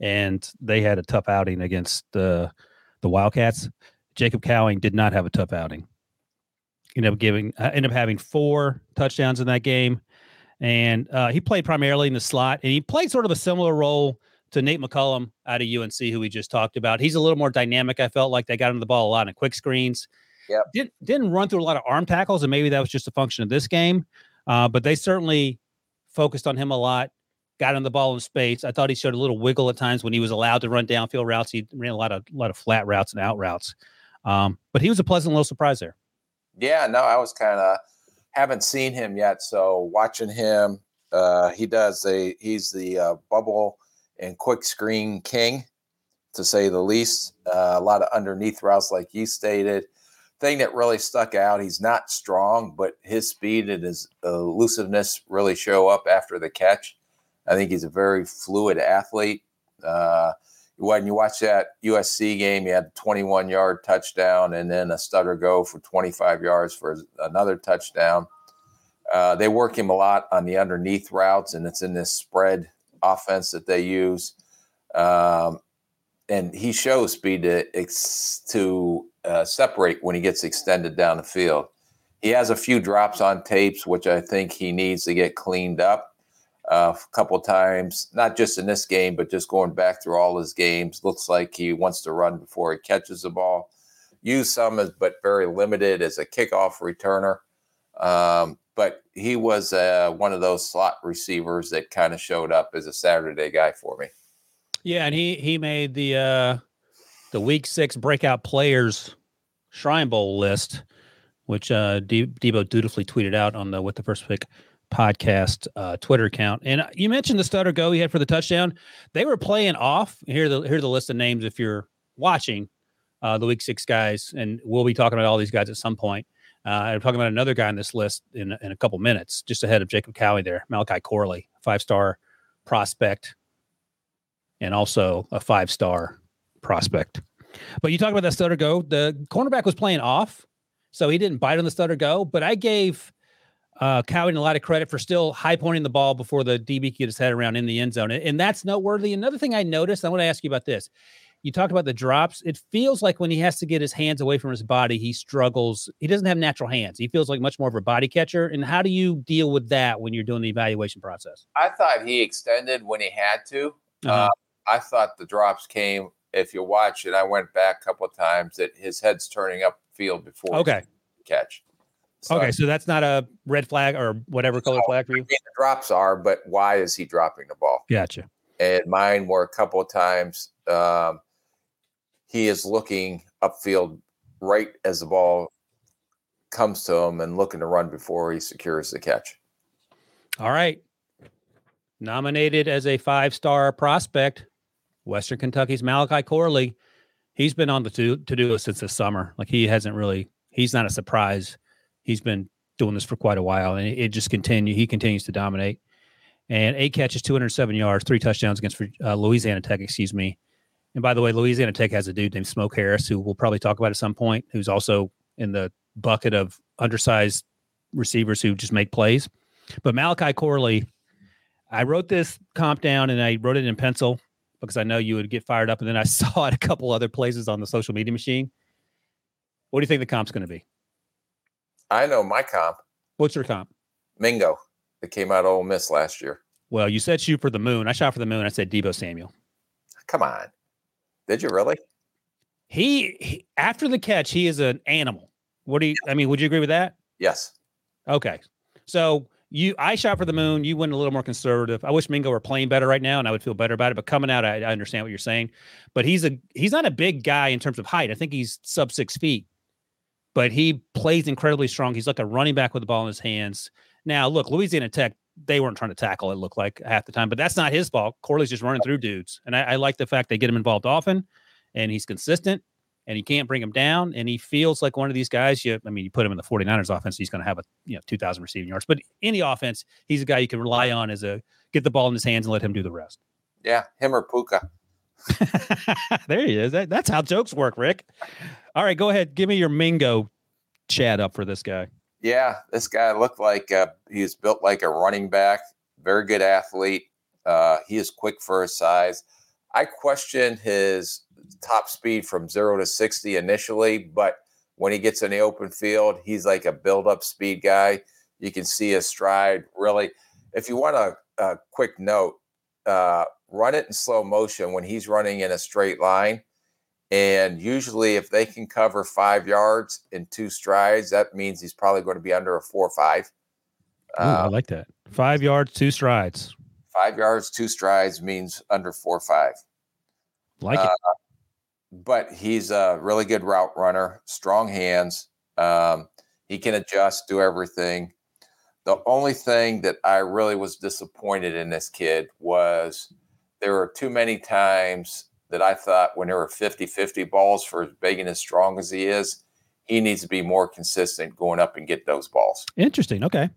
And they had a tough outing against the the Wildcats. Jacob Cowing did not have a tough outing. Ended up giving, uh, ended up having four touchdowns in that game, and uh, he played primarily in the slot, and he played sort of a similar role to Nate McCollum out of UNC, who we just talked about. He's a little more dynamic. I felt like they got him the ball a lot in quick screens. Yeah, Didn't didn't run through a lot of arm tackles, and maybe that was just a function of this game. Uh, but they certainly focused on him a lot. Got him the ball in space. I thought he showed a little wiggle at times when he was allowed to run downfield routes. He ran a lot of a lot of flat routes and out routes. Um, but he was a pleasant little surprise there. Yeah, no, I was kind of haven't seen him yet, so watching him, uh, he does a he's the uh, bubble and quick screen king, to say the least. Uh, a lot of underneath routes, like you stated. Thing that really stuck out, he's not strong, but his speed and his elusiveness really show up after the catch. I think he's a very fluid athlete. Uh, when you watch that USC game, he had a 21 yard touchdown and then a stutter go for 25 yards for another touchdown. Uh, they work him a lot on the underneath routes, and it's in this spread offense that they use. Um, and he shows speed to, ex- to uh, separate when he gets extended down the field. He has a few drops on tapes, which I think he needs to get cleaned up uh, a couple times, not just in this game, but just going back through all his games. Looks like he wants to run before he catches the ball. Use some but very limited as a kickoff returner. Um, but he was uh, one of those slot receivers that kind of showed up as a Saturday guy for me. Yeah, and he he made the uh, the Week Six breakout players Shrine Bowl list, which uh, Debo dutifully tweeted out on the with the first pick podcast uh, Twitter account. And you mentioned the stutter go he had for the touchdown. They were playing off. Here the here's the list of names if you're watching uh, the week six guys, and we'll be talking about all these guys at some point. Uh, I'm talking about another guy on this list in in a couple minutes, just ahead of Jacob Cowing there, Malachi Corley, five star prospect, and also a five star prospect. But you talk about that stutter go. The cornerback was playing off, so he didn't bite on the stutter go. But I gave uh, Cowing a lot of credit for still high pointing the ball before the DB could get his head around in the end zone. And that's noteworthy. Another thing I noticed, I want to ask you about this. You talked about the drops. It feels like when he has to get his hands away from his body, he struggles. He doesn't have natural hands. He feels like much more of a body catcher. And how do you deal with that when you're doing the evaluation process? I thought he extended when he had to. Uh-huh. Uh, I thought the drops came. If you watch it, I went back a couple of times that his head's turning up field before okay catch. So, okay, so that's not a red flag or whatever color flag for you. the drops are, but why is he dropping the ball? Gotcha. And mine were a couple of times. Um, he is looking upfield right as the ball comes to him and looking to run before he secures the catch. All right. Nominated as a five star prospect, Western Kentucky's Malachi Corley. He's been on the to do list since the summer. Like he hasn't really, he's not a surprise he's been doing this for quite a while, and it, just continue. He continues to dominate. And eight catches, 207 yards, three touchdowns against uh, Louisiana Tech. Excuse me. And by the way, Louisiana Tech has a dude named Smoke Harris, who we'll probably talk about at some point, who's also in the bucket of undersized receivers who just make plays. But Malachi Corley, I wrote this comp down and I wrote it in pencil because I know you would get fired up. And then I saw it a couple other places on the social media machine. What do you think the comp's going to be? I know my comp. What's your comp? Mingo. That came out of Ole Miss last year. Well, you said shoot for the moon. I shot for the moon. I said Deebo Samuel. Come on. Did you really? He, he after the catch, he is an animal. What do you? I mean, would you agree with that? Yes. Okay. So you, I shot for the moon. You went a little more conservative. I wish Mingo were playing better right now, and I would feel better about it. But coming out, I, I understand what you're saying. But he's a he's not a big guy in terms of height. I think he's sub six feet but he plays incredibly strong. He's like a running back with the ball in his hands. Now, look, Louisiana Tech, they weren't trying to tackle, it looked like half the time, but that's not his fault. Corley's just running through dudes. And I, I like the fact they get him involved often and he's consistent and he can't bring him down. And he feels like one of these guys. You, I mean, you put him in the 49ers offense, he's going to have a, you know, 2,000 receiving yards. But any offense, he's a guy you can rely on as a get the ball in his hands and let him do the rest. Yeah, him or Puka. there he is. That, that's how jokes work, Rick. All right, go ahead. Give me your Mingo chat up for this guy. Yeah, this guy looked like uh, he's built like a running back. Very good athlete. Uh, he is quick for his size. I questioned his top speed from zero to 60 initially, but when he gets in the open field, he's like a build up speed guy. You can see his stride really. If you want a, a quick note, uh, run it in slow motion when he's running in a straight line and usually, if they can cover five yards in two strides, that means he's probably going to be under a four or five. Ooh, uh, I like that. Five yards, two strides. Five yards, two strides means under four or five. Like uh, it. But he's a really good route runner, strong hands. Um, he can adjust, do everything. The only thing that I really was disappointed in this kid was there were too many times that I thought when there were 50 50 balls for as big and as strong as he is, he needs to be more consistent going up and get those balls. Interesting. Okay.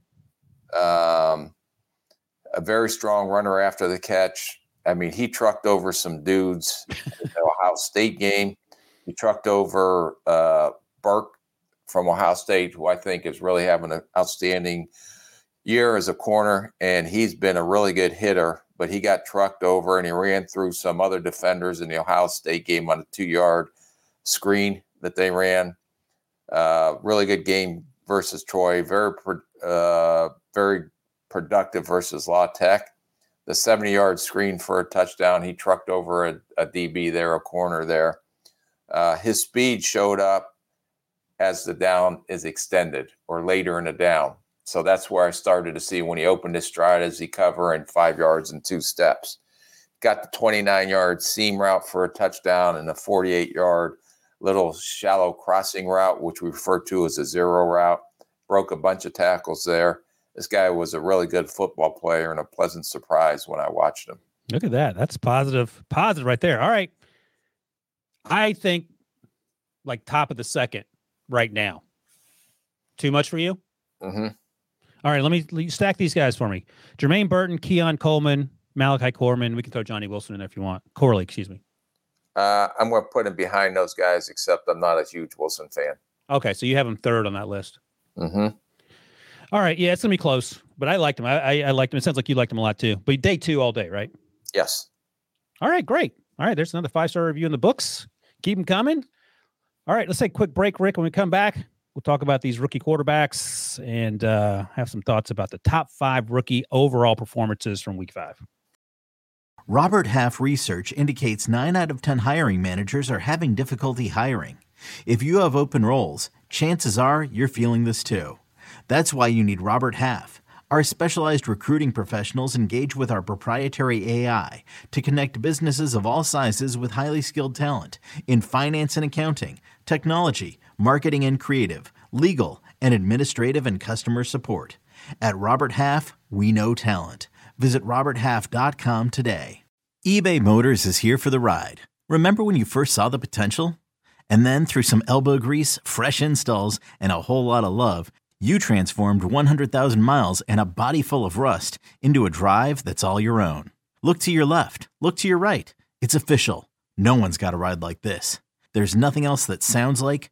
Um, a very strong runner after the catch. I mean, he trucked over some dudes in the Ohio State game. He trucked over uh, Burke from Ohio State, who I think is really having an outstanding year as a corner, and he's been a really good hitter. But he got trucked over, and he ran through some other defenders in the Ohio State game on a two-yard screen that they ran. Uh, really good game versus Troy. Very, uh, very productive versus La Tech. The 70 yard screen for a touchdown. He trucked over a, a DB there, a corner there. Uh, his speed showed up as the down is extended or later in a down. So that's where I started to see when he opened his stride as he cover in five yards and two steps. Got the 29 yard seam route for a touchdown and a 48 yard little shallow crossing route, which we refer to as a zero route. Broke a bunch of tackles there this guy was a really good football player and a pleasant surprise when I watched him. Look at that. That's positive, positive right there. All right. I think like top of the second right now. Too much for you? Mm-hmm. All right. Let me, let me stack these guys for me. Jermaine Burton, Keon Coleman, Malachi Corman. We can throw Johnny Wilson in there if you want. Corley, excuse me. Uh, I'm going to put him behind those guys, except I'm not a huge Wilson fan. Okay. So you have him third on that list. Mm-hmm. All right, yeah, it's gonna be close, but I liked him. I, I, I liked him. It sounds like you liked him a lot too. But day two all day, right? Yes. All right, great. All right, there's another five star review in the books. Keep them coming. All right, let's take a quick break, Rick. When we come back, we'll talk about these rookie quarterbacks and uh, have some thoughts about the top five rookie overall performances from Week Five. Robert Half research indicates nine out of ten hiring managers are having difficulty hiring. If you have open roles, chances are you're feeling this too. That's why you need Robert Half. Our specialized recruiting professionals engage with our proprietary AI to connect businesses of all sizes with highly skilled talent in finance and accounting, technology, marketing and creative, legal, and administrative and customer support. At Robert Half, we know talent. Visit RobertHalf.com today. eBay Motors is here for the ride. Remember when you first saw the potential? And then through some elbow grease, fresh installs, and a whole lot of love, you transformed 100,000 miles and a body full of rust into a drive that's all your own. Look to your left, look to your right. It's official. No one's got a ride like this. There's nothing else that sounds like,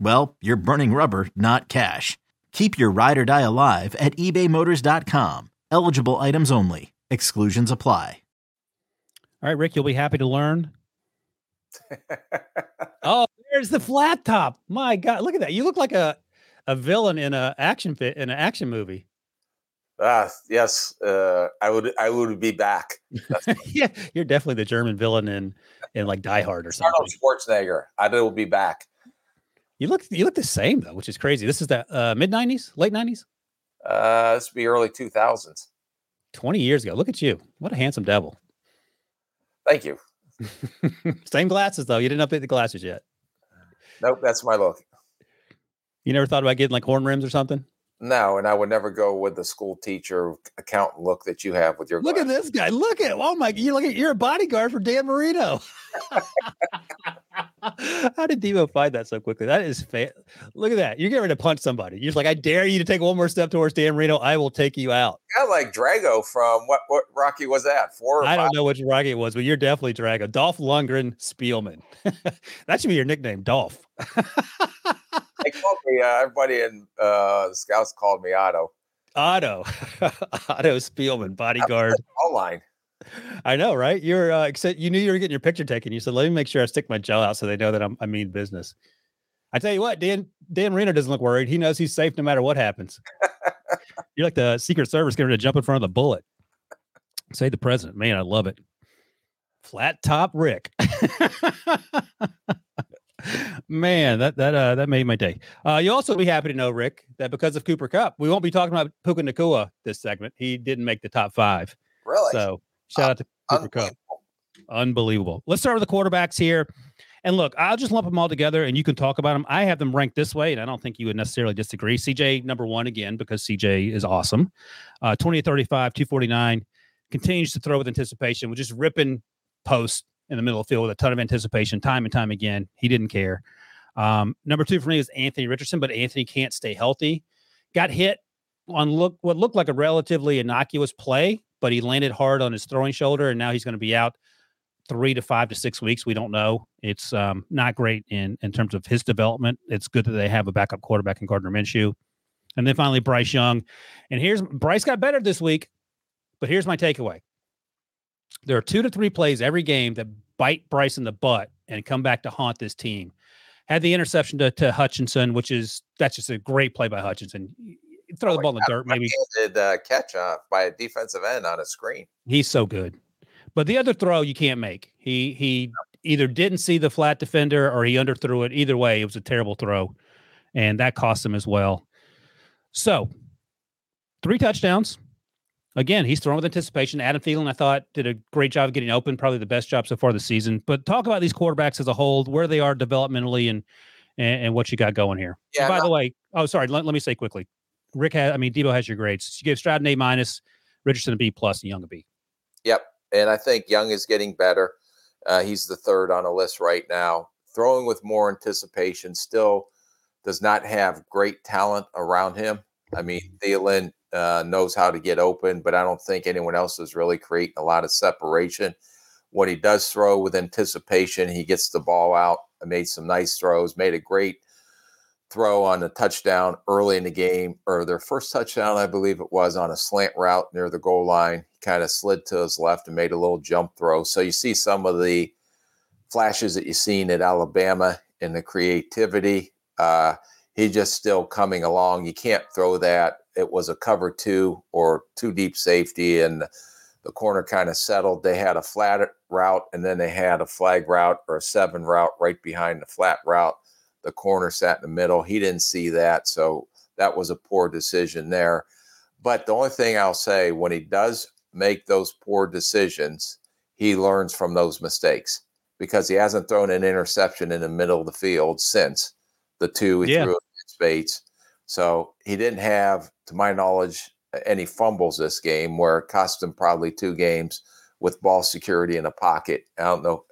well, you're burning rubber, not cash. Keep your ride or die alive at ebaymotors.com. Eligible items only. Exclusions apply. All right, Rick, you'll be happy to learn. oh, there's the flat top. My God, look at that. You look like a a villain in a action fit in an action movie. Ah, yes. Uh, I would I would be back. yeah, you're definitely the German villain in in like Die Hard or something. Arnold Schwarzenegger. I will be back. You look you look the same though, which is crazy. This is the uh, mid '90s, late '90s. Uh, this would be early 2000s. 20 years ago. Look at you. What a handsome devil. Thank you. Same glasses though. You didn't update the glasses yet. Nope, that's my look. You never thought about getting like horn rims or something? No, and I would never go with the school teacher accountant look that you have with your. Look glasses. at this guy. Look at oh my! You look at you're a bodyguard for Dan Marino. How did Debo find that so quickly? That is fa- look at that. You're getting ready to punch somebody. You're just like, I dare you to take one more step towards Dan Marino. I will take you out. Kind of like Drago from what what Rocky was that? Four. I do don't know which Rocky it was, but you're definitely Drago. Dolph Lundgren Spielman. that should be your nickname, Dolph. they called me. Uh, everybody in uh, the scouts called me Otto. Otto, Otto Spielman, bodyguard. All line. I know, right? You're uh, except you knew you were getting your picture taken. You said, "Let me make sure I stick my gel out so they know that I'm I mean business." I tell you what, Dan Dan Marino doesn't look worried. He knows he's safe no matter what happens. You're like the Secret Service getting to jump in front of the bullet. Say the president, man, I love it. Flat top Rick. Man, that that uh that made my day. Uh you also be happy to know, Rick, that because of Cooper Kupp, we won't be talking about Puka Nacua this segment. He didn't make the top five. Really? So shout out to Cooper Kupp. Unbelievable. Let's start with the quarterbacks here. And look, I'll just lump them all together and you can talk about them. I have them ranked this way, and I don't think you would necessarily disagree. CJ, number one again, because CJ is awesome. Uh, 20 35, 249, continues to throw with anticipation, with just ripping posts in the middle of the field with a ton of anticipation, time and time again. He didn't care. Um, number two for me is Anthony Richardson, but Anthony can't stay healthy. Got hit on look what looked like a relatively innocuous play, but he landed hard on his throwing shoulder, and now he's going to be out three to five to six weeks. We don't know. It's um, not great in in terms of his development. It's good that they have a backup quarterback in Gardner Minshew, and then finally Bryce Young. And here's Bryce got better this week, but here's my takeaway: there are two to three plays every game that bite Bryce in the butt and come back to haunt this team. Had the interception to, to Hutchinson, which is that's just a great play by Hutchinson. Throw oh the ball in the dirt, maybe. Did uh, catch off by a defensive end on a screen. He's so good. But the other throw you can't make. He he either didn't see the flat defender or he underthrew it. Either way, it was a terrible throw, and that cost him as well. So, three touchdowns. Again, he's throwing with anticipation. Adam Thielen, I thought, did a great job of getting open, probably the best job so far this season. But talk about these quarterbacks as a whole, where they are developmentally, and and, and what you got going here. Yeah. by no. the way, oh sorry, let, let me say quickly, Rick has, I mean, Debo has your grades. You gave Stroud an A minus, Richardson a B plus, and Young a B. Yep, and I think Young is getting better. Uh, he's the third on a list right now. Throwing with more anticipation, still does not have great talent around him. I mean, Thielen uh, knows how to get open, but I don't think anyone else is really creating a lot of separation. When he does throw with anticipation, he gets the ball out. Made some nice throws, made a great throw on a touchdown early in the game, or their first touchdown, I believe it was, on a slant route near the goal line. He kind of slid to his left and made a little jump throw. So you see some of the flashes that you've seen at Alabama in the creativity. Uh, he just still coming along. You can't throw that. It was a cover two or two deep safety, and the corner kind of settled. They had a flat route, and then they had a flag route or a seven route right behind the flat route the corner sat in the middle. He didn't see that. So that was a poor decision there. But the only thing I'll say when he does make those poor decisions, he learns from those mistakes because he hasn't thrown an interception in the middle of the field since the two he yeah. threw against Bates. So he didn't have, to my knowledge, any fumbles this game where it cost him probably two games with ball security in a pocket. I don't know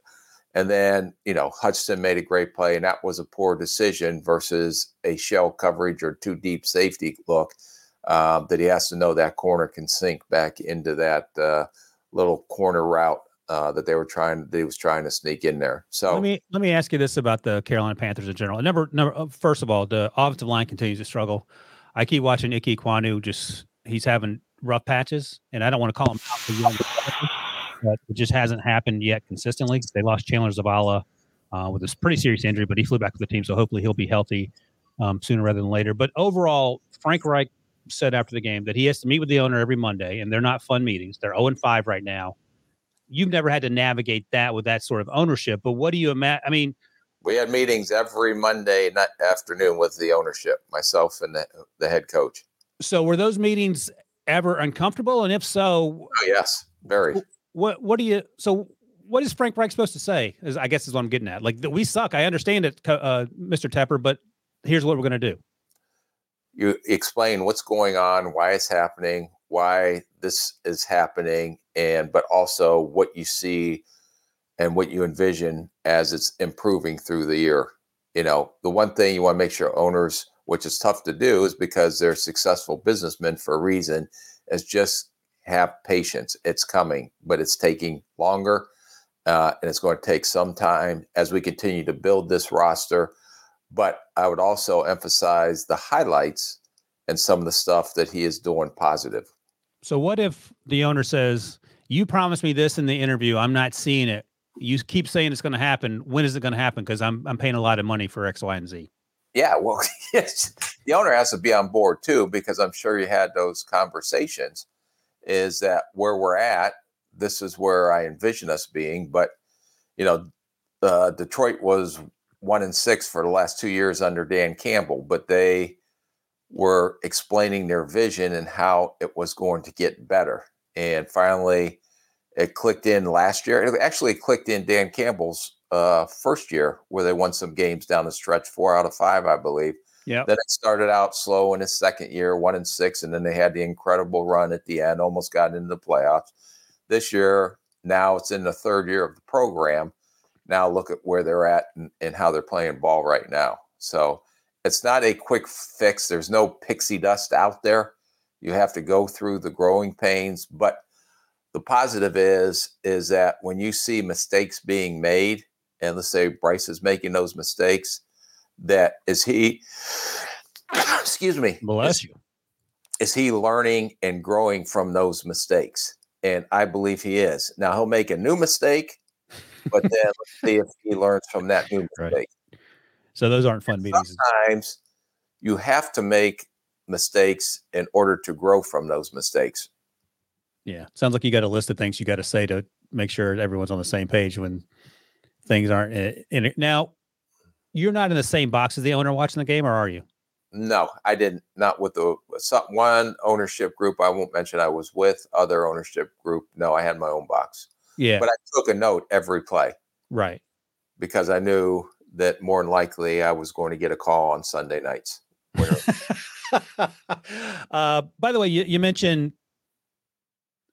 and then, you know, Hutchinson made a great play, and that was a poor decision versus a shell coverage or too deep safety look. Uh, that he has to know that corner can sink back into that uh, little corner route uh, that they were trying that he was trying to sneak in there. So let me let me ask you this about the Carolina Panthers in general. Number number uh, first of all, the offensive line continues to struggle. I keep watching Ikem Ekwonu just he's having rough patches, and I don't want to call him out for young but it just hasn't happened yet consistently. They lost Chandler Zavala uh, with a pretty serious injury, but he flew back to the team, so hopefully he'll be healthy um, sooner rather than later. But overall, Frank Reich said after the game that he has to meet with the owner every Monday, and they're not fun meetings. They're 0 5 right now. You've never had to navigate that with that sort of ownership, but what do you imagine? I mean, we had meetings every Monday night afternoon with the ownership, myself and the, the head coach. So were those meetings ever uncomfortable? And if so, oh, yes, very what what do you so what is Frank Reich supposed to say? Is I guess is what I'm getting at. Like we suck. I understand it, uh, Mr. Tepper, but here's what we're going to do. You explain what's going on, why it's happening, why this is happening, and but also what you see and what you envision as it's improving through the year. You know, the one thing you want to make sure owners, which is tough to do, is because they're successful businessmen for a reason, is just have patience. It's coming, but it's taking longer. Uh, and it's going to take some time as we continue to build this roster. But I would also emphasize the highlights and some of the stuff that he is doing positive. So, what if the owner says, You promised me this in the interview, I'm not seeing it. You keep saying it's going to happen. When is it going to happen? Because I'm, I'm paying a lot of money for X, Y, and Z. Yeah, well, yes, the owner has to be on board too, because I'm sure you had those conversations is that where we're at, this is where I envision us being. But you know, uh, Detroit was one and six for the last two years under Dan Campbell, but they were explaining their vision and how it was going to get better. And finally, It clicked in last year. It actually clicked in Dan Campbell's uh, first year where they won some games down the stretch, four out of five, I believe. Yeah. Then it started out slow in his second year, one and six, and then they had the incredible run at the end, almost got into the playoffs. This year, now it's in the third year of the program. Now look at where they're at and, and how they're playing ball right now. So it's not a quick fix. There's no pixie dust out there. You have to go through the growing pains. But the positive is is that when you see mistakes being made, and let's say Bryce is making those mistakes, that is he excuse me Bless is, you. is he learning and growing from those mistakes and i believe he is now he'll make a new mistake but then let's see if he learns from that new Right. mistake So those aren't fun meetings. sometimes you have to make mistakes in order to grow from those mistakes Yeah. Sounds like you got a list of things you got to say to make sure everyone's on the same page when things aren't eh, in it. Now, you're not in the same box as the owner watching the game, or are you? no i didn't not with the one ownership group i won't mention i was with other ownership group no i had my own box Yeah. but i took a note every play right. because I knew that more than likely I was going to get a call on Sunday nights. uh, by the way, you, you mentioned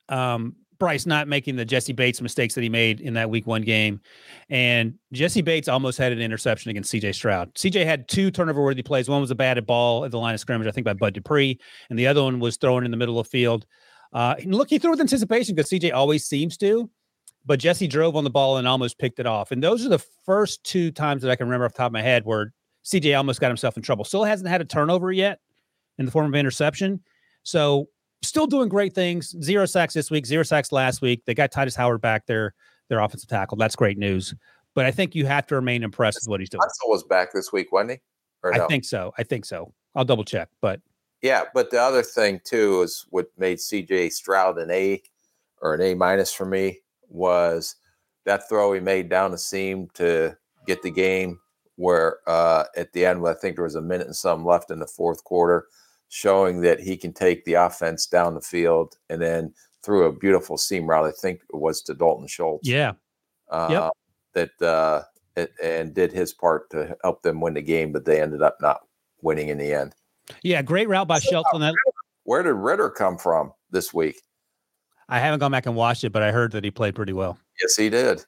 um, Bryce not making the Jessie Bates mistakes that he made in that week one game. And Jessie Bates almost had an interception against CJ Stroud. CJ had two turnover worthy plays. One was a batted ball at the line of scrimmage, I think by Bud Dupree, and the other one was thrown in the middle of field. Uh, look, he threw with anticipation because CJ always seems to, but Jessie drove on the ball and almost picked it off. And those are the first two times that I can remember off the top of my head where CJ almost got himself in trouble. Still hasn't had a turnover yet in the form of interception. So still doing great things. Zero sacks this week, zero sacks last week. They got Tytus Howard back there, their offensive tackle. That's great news. But I think you have to remain impressed with what he's doing. Hudson was back this week, wasn't he? Or no? I think so. I think so. I'll double check. But Yeah, but the other thing too is what made CJ Stroud an A or an A minus for me was that throw he made down the seam to get the game where uh, at the end, I think there was a minute and some left in the fourth quarter, showing that he can take the offense down the field and then threw a beautiful seam route. I think it was to Dalton Schultz. yeah, uh, that uh, it, and did his part to help them win the game, but they ended up not winning in the end. yeah, great route by Schultz on that. Where did Ridder come from this week? I haven't gone back and watched it, but I heard that he played pretty well. Yes, he did.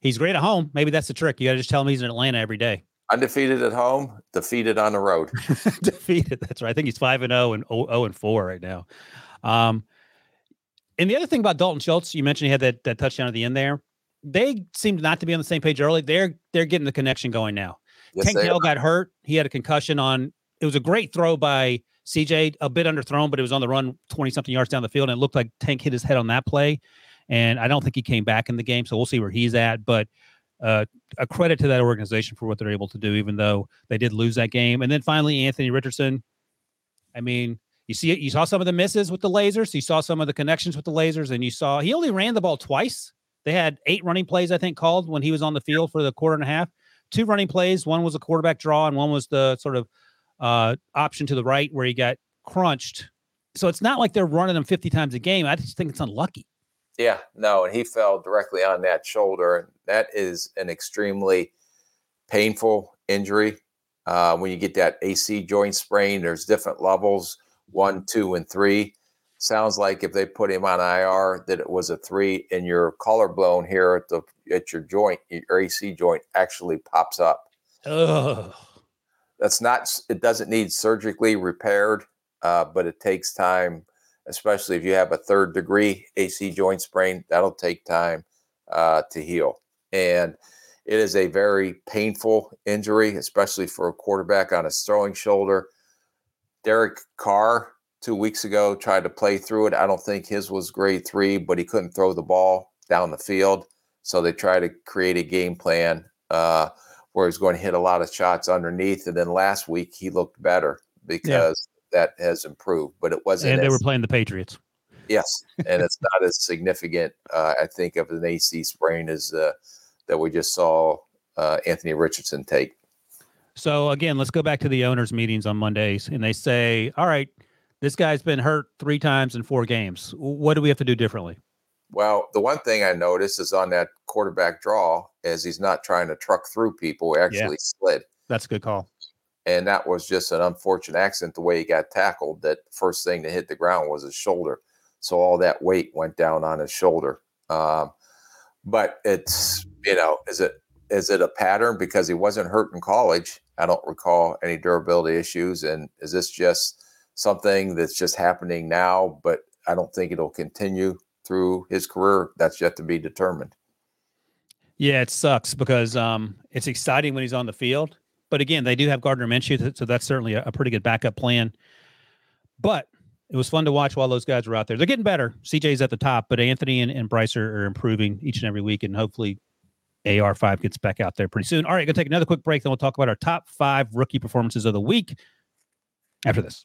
He's great at home. Maybe that's the trick. You got to just tell him he's in Atlanta every day. Undefeated at home, defeated on the road. defeated. That's right. I think he's five and zero and 0 and four right now. Um, and the other thing about Dalton Schultz, you mentioned he had that that touchdown at the end there. They seemed not to be on the same page early. They're they're getting the connection going now. Yes, Tank Dell got hurt. He had a concussion on. It was a great throw by CJ, a bit underthrown, but it was on the run 20 something yards down the field. And it looked like Tank hit his head on that play. And I don't think he came back in the game. So we'll see where he's at. But uh, a credit to that organization for what they're able to do, even though they did lose that game. And then finally, Anthony Richardson. I mean, you see you saw some of the misses with the lasers, you saw some of the connections with the lasers, and you saw he only ran the ball twice. They had eight running plays, I think, called when he was on the field for the quarter and a half. Two running plays. One was a quarterback draw, and one was the sort of uh, option to the right where he got crunched. So it's not like they're running him 50 times a game. I just think it's unlucky. Yeah, no, and he fell directly on that shoulder. That is an extremely painful injury. Uh, when you get that AC joint sprain, there's different levels one, two, and three. Sounds like if they put him on IR, that it was a three, and your collarbone here at the at your joint, your AC joint, actually pops up. Ugh. That's not. It doesn't need surgically repaired, uh, but it takes time, especially if you have a third degree AC joint sprain. That'll take time uh, to heal, and it is a very painful injury, especially for a quarterback on his throwing shoulder. Derek Carr two weeks ago tried to play through it. I don't think his was grade three, but he couldn't throw the ball down the field, so they tried to create a game plan. Uh, where he's going to hit a lot of shots underneath. And then last week he looked better because that has improved, but it wasn't. And they as- were playing the Patriots. yes, and it's not as significant, uh, I think, of an AC sprain as uh, that we just saw uh, Anthony Richardson take. So again, let's go back to the owners' meetings on Mondays, and they say, "All right, this guy's been hurt three times in four games. What do we have to do differently?" Well, the one thing I noticed is on that quarterback draw as he's not trying to truck through people. He actually slid. That's a good call. And that was just an unfortunate accident the way he got tackled. That first thing to hit the ground was his shoulder. So all that weight went down on his shoulder. Um, but it's, you know, is it is it a pattern because he wasn't hurt in college? I don't recall any durability issues. And is this just something that's just happening now, but I don't think it'll continue through his career? That's yet to be determined. Yeah, it sucks because um, it's exciting when he's on the field. But again, they do have Gardner Minshew, so that's certainly a, a pretty good backup plan. But it was fun to watch while those guys were out there. They're getting better. CJ's at the top, but Anthony and, and Bryce are, are improving each and every week, and hopefully AR5 gets back out there pretty soon. All right, gonna take another quick break, then we'll talk about our top five rookie performances of the week after this.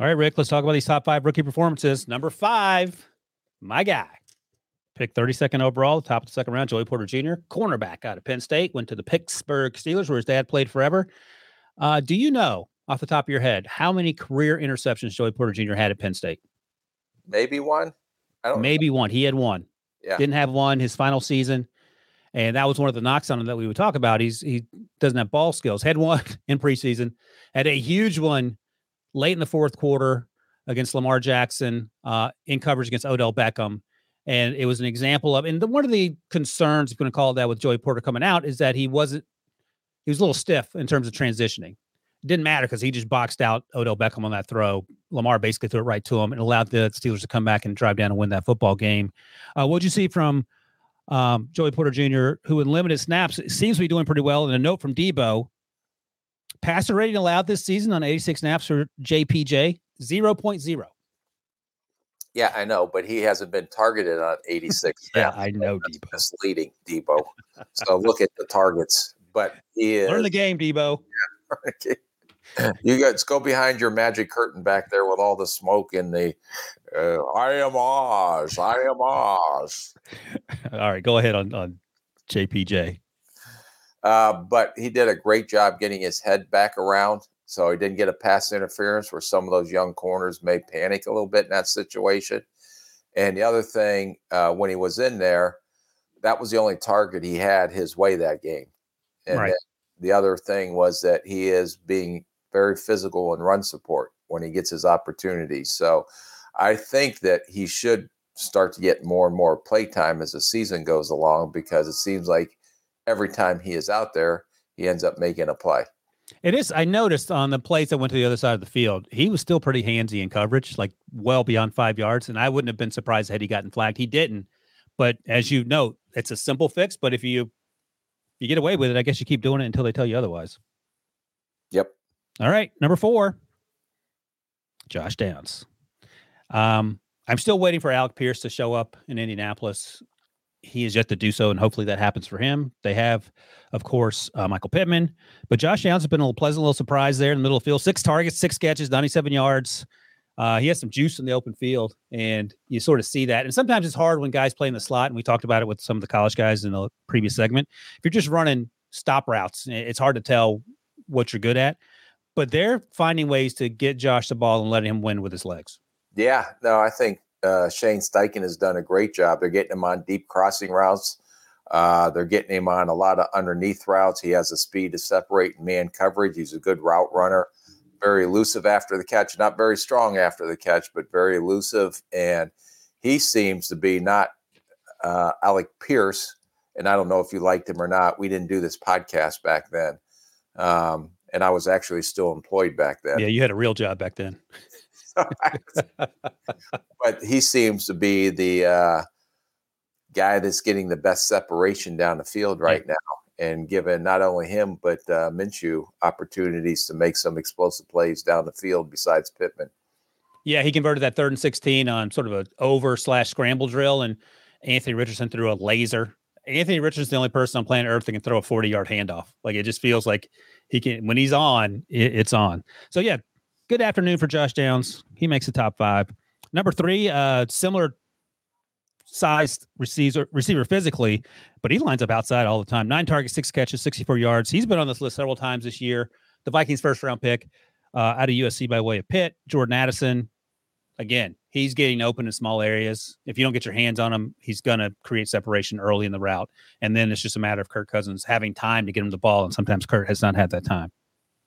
All right, Rick, let's talk about these top five rookie performances. Number five, my guy. Pick 32nd overall, top of the second round, Joey Porter Jr., cornerback out of Penn State, went to the Pittsburgh Steelers where his dad played forever. Uh, do you know off the top of your head how many career interceptions Joey Porter Jr. had at Penn State? Maybe one. I don't Maybe one. He had one. Yeah. Didn't have one his final season. And that was one of the knocks on him that we would talk about. He's he doesn't have ball skills. Had one in preseason, had a huge one late in the fourth quarter against Lamar Jackson uh, in coverage against Odell Beckham. And it was an example of, and the, one of the concerns, you want to call it that, with Joey Porter coming out is that he wasn't, he was a little stiff in terms of transitioning. It didn't matter because he just boxed out Odell Beckham on that throw. Lamar basically threw it right to him and allowed the Steelers to come back and drive down and win that football game. Uh, what'd you see from um, Joey Porter Jr., who in limited snaps seems to be doing pretty well? And a note from Debo passer rating allowed this season on 86 snaps for JPJ 0.0. Yeah, I know, but he hasn't been targeted on 86. Yeah. I know, That's Debo. Misleading, Debo. so look at the targets. But he is. Learn the game, Debo. you guys go behind your magic curtain back there with all the smoke and the uh, I am Oz. I am Oz. All right, go ahead on, on JPJ. Uh, but he did a great job getting his head back around. So he didn't get a pass interference where some of those young corners may panic a little bit in that situation. And the other thing, uh, when he was in there, that was the only target he had his way that game. And Right. the other thing was that he is being very physical and run support when he gets his opportunities. So I think that he should start to get more and more play time as the season goes along because it seems like every time he is out there, he ends up making a play. It is. I noticed on the plays that went to the other side of the field, he was still pretty handsy in coverage, like well beyond five yards. And I wouldn't have been surprised had he gotten flagged. He didn't. But as you know, it's a simple fix. But if you you get away with it, I guess you keep doing it until they tell you otherwise. Yep. All right, number four, Josh Downs. Um, I'm still waiting for Alec Pierce to show up in Indianapolis. He is yet to do so, and hopefully that happens for him. They have, of course, uh, Michael Pittman, but Josh has been a little pleasant little surprise there in the middle of the field. Six targets, six catches, 97 yards. Uh, he has some juice in the open field, and you sort of see that. And sometimes it's hard when guys play in the slot, and we talked about it with some of the college guys in the previous segment. If you're just running stop routes, it's hard to tell what you're good at. But they're finding ways to get Josh the ball and let him win with his legs. Yeah, no, I think uh, Shane Steichen has done a great job. They're getting him on deep crossing routes. Uh, they're getting him on a lot of underneath routes. He has the speed to separate man coverage. He's a good route runner, very elusive after the catch, not very strong after the catch, but very elusive. And he seems to be not uh, Alec Pierce, and I don't know if you liked him or not. We didn't do this podcast back then, um, and I was actually still employed back then. Yeah, you had a real job back then. but he seems to be the uh, guy that's getting the best separation down the field right now, and giving not only him but uh, Minshew opportunities to make some explosive plays down the field. Besides Pittman. Yeah, he converted that third and 16 on sort of a over slash scramble drill, and Anthony Richardson threw a laser. Anthony Richardson's the only person on planet Earth that can throw a 40 yard handoff. Like it just feels like he can, when he's on, it's on. So, yeah, good afternoon for Josh Downs. He makes the top five. Number three, uh, similar sized receiver, receiver physically, but he lines up outside all the time. Nine targets, six catches, 64 yards. He's been on this list several times this year. The Vikings' first round pick uh, out of USC by way of Pitt, Jordan Addison. Again, he's getting open in small areas. If you don't get your hands on him, he's going to create separation early in the route. And then it's just a matter of Kirk Cousins having time to get him the ball. And sometimes Kirk has not had that time.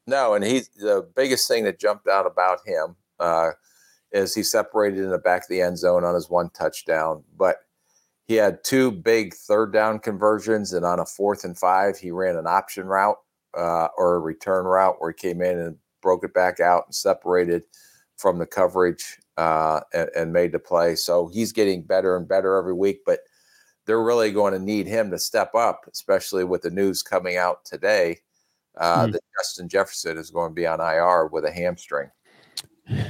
No, and he's the biggest thing that jumped out about him uh, is he separated in the back of the end zone on his one touchdown, but he had two big third down conversions, and on a fourth and five, he ran an option route uh, or a return route where he came in and broke it back out and separated from the coverage uh, and, and made the play. So he's getting better and better every week, but they're really going to need him to step up, especially with the news coming out today uh, mm. that Justin Jefferson is going to be on IR with a hamstring.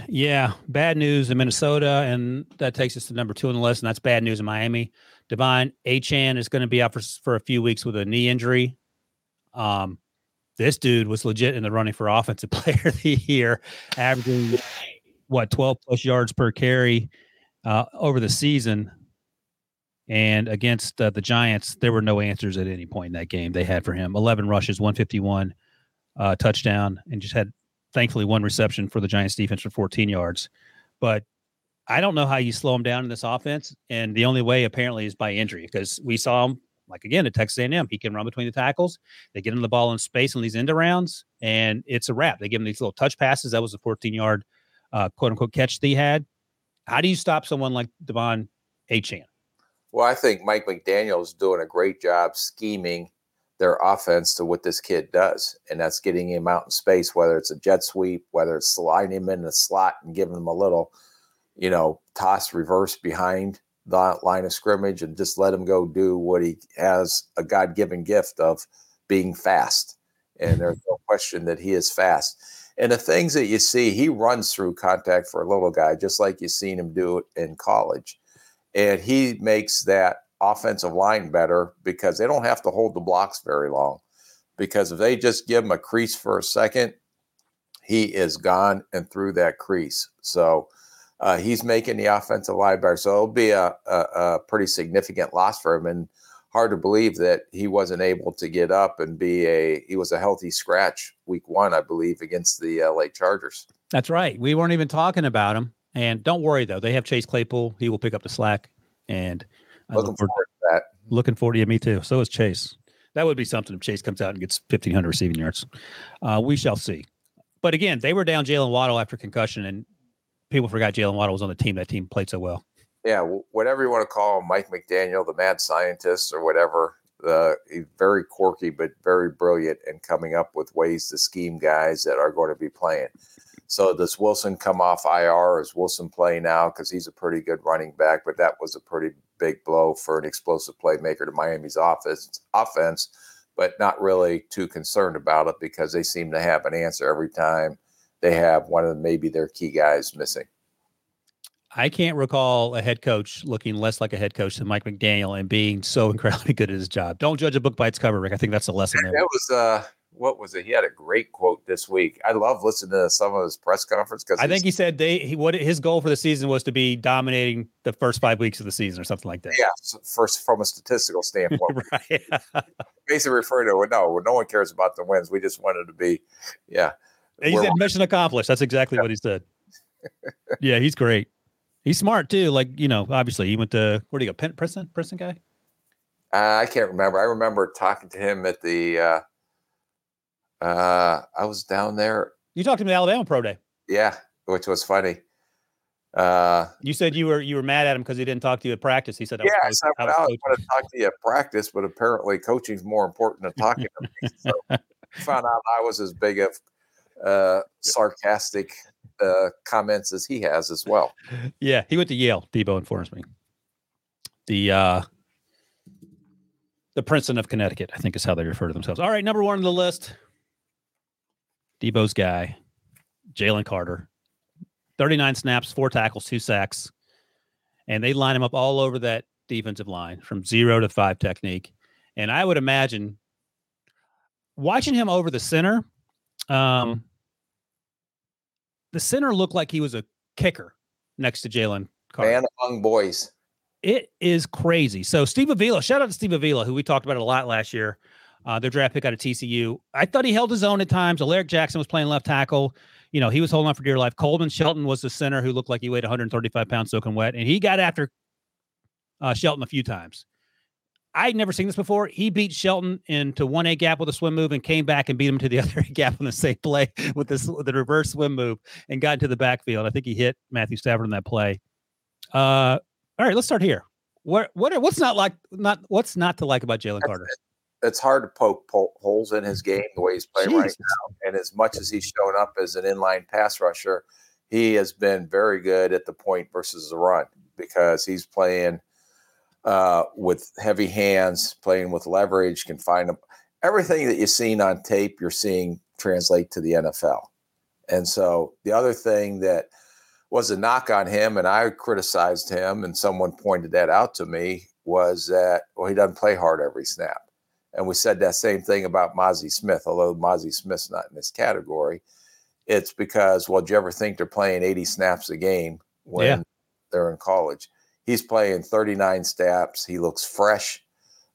Yeah, bad news in Minnesota, and that takes us to number two on the list, and that's bad news in Miami. De'Von Achane is going to be out for for a few weeks with a knee injury. Um, this dude was legit in the running for offensive player of the year, averaging what 12 plus yards per carry uh, over the season. And against uh, the Giants, there were no answers at any point in that game they had for him. 11 rushes, 151 uh, touchdown, and just had thankfully one reception for the Giants defense for 14 yards. But I don't know how you slow him down in this offense. And the only way apparently is by injury because we saw him like again at Texas A&M, he can run between the tackles. They get him the ball in space on these end arounds, and it's a wrap. They give him these little touch passes. That was a 14 yard uh, quote unquote catch that he had. How do you stop someone like De'Von Achane? Well, I think Mike McDaniel is doing a great job scheming their offense to what this kid does, and that's getting him out in space, whether it's a jet sweep, whether it's sliding him in the slot and giving him a little, you know, toss reverse behind the line of scrimmage and just let him go do what he has a God given gift of being fast. And there's no question that he is fast. And the things that you see, he runs through contact for a little guy, just like you've seen him do it in college and he makes that offensive line better because they don't have to hold the blocks very long. Because if they just give him a crease for a second, he is gone and through that crease. So uh, he's making the offensive line better. So it'll be a, a, a, pretty significant loss for him. And hard to believe that he wasn't able to get up and be a he was a healthy scratch week one, I believe, against the LA Chargers. That's right. We weren't even talking about him. And don't worry though, they have Chase Claypool. He will pick up the slack. And looking look forward, forward to that. Looking forward to yeah, me too. So is Chase. That would be something if Chase comes out and gets fifteen hundred receiving yards. Uh, we shall see. But again, they were down Jaylen Waddle after concussion, and people forgot Jaylen Waddle was on the team. That team played so well. Yeah, whatever you want to call him, Mike McDaniel, the mad scientist, or whatever. Uh, he's very quirky, but very brilliant, and coming up with ways to scheme guys that are going to be playing. So does Wilson come off IR? Is Wilson play now? Because he's a pretty good running back, but that was a pretty big blow for an explosive playmaker to Miami's offense. Offense, but not really too concerned about it because they seem to have an answer every time they have one of maybe their key guys missing. I can't recall a head coach looking less like a head coach than Mike McDaniel and being so incredibly good at his job. Don't judge a book by its cover, Rick. I think that's a lesson there. That was uh what was it? He had a great quote this week. I love listening to some of his press conference because I think he said they he what his goal for the season was to be dominating the first five weeks of the season or something like that. Yeah, first from a statistical standpoint, right? Basically, referring to no, no one cares about the wins. We just wanted to be, yeah. He said mission accomplished. That's exactly yeah. what he said. yeah, he's great. He's smart too. Like you know, obviously he went to where do you go? Penn, Princeton, Princeton guy. Uh, I can't remember. I remember talking to him at the. Uh, uh, I was down there. You talked to him at Alabama Pro Day. Yeah, which was funny. Uh, You said you were you were mad at him because he didn't talk to you at practice. He said, yeah, I was said, I was going to talk to you at practice, but apparently coaching's more important than talking to me. So found out I was as big of uh, sarcastic uh, comments as he has as well. Yeah, he went to Yale. Debo informs me. The uh, the Princeton of Connecticut, I think, is how they refer to themselves. All right, number one on the list. Debo's guy, Jalen Carter, thirty nine snaps, four tackles, two sacks, and they line him up all over that defensive line from zero to five technique. And I would imagine watching him over the center, um, the center looked like he was a kicker next to Jalen Carter. Man among boys. It is crazy. So Steve Avila, shout out to Steve Avila, who we talked about a lot last year. Uh, their draft pick out of TCU. I thought he held his own at times. Alaric Jackson was playing left tackle. You know, he was holding on for dear life. Coleman Shelton was the center who looked like he weighed 135 pounds soaking wet. And he got after uh, Shelton a few times. I'd never seen this before. He beat Shelton into one A gap with a swim move and came back and beat him to the other A gap on the same play with this with the reverse swim move and got into the backfield. I think he hit Matthew Stafford on that play. Uh, all right, let's start here. What what what's not like not what's not to like about Jalen Carter? It's hard to poke holes in his game the way he's playing right now. And as much as he's shown up as an inline pass rusher, he has been very good at the point versus the run because he's playing uh, with heavy hands, playing with leverage, can find them. Everything that you've seen on tape, you're seeing translate to the NFL. And so the other thing that was a knock on him, and I criticized him, and someone pointed that out to me, was that, well, he doesn't play hard every snap. And we said that same thing about Mazi Smith, although Mazi Smith's not in this category. It's because, well, do you ever think they're playing 80 snaps a game when Yeah. they're in college? He's playing 39 snaps. He looks fresh.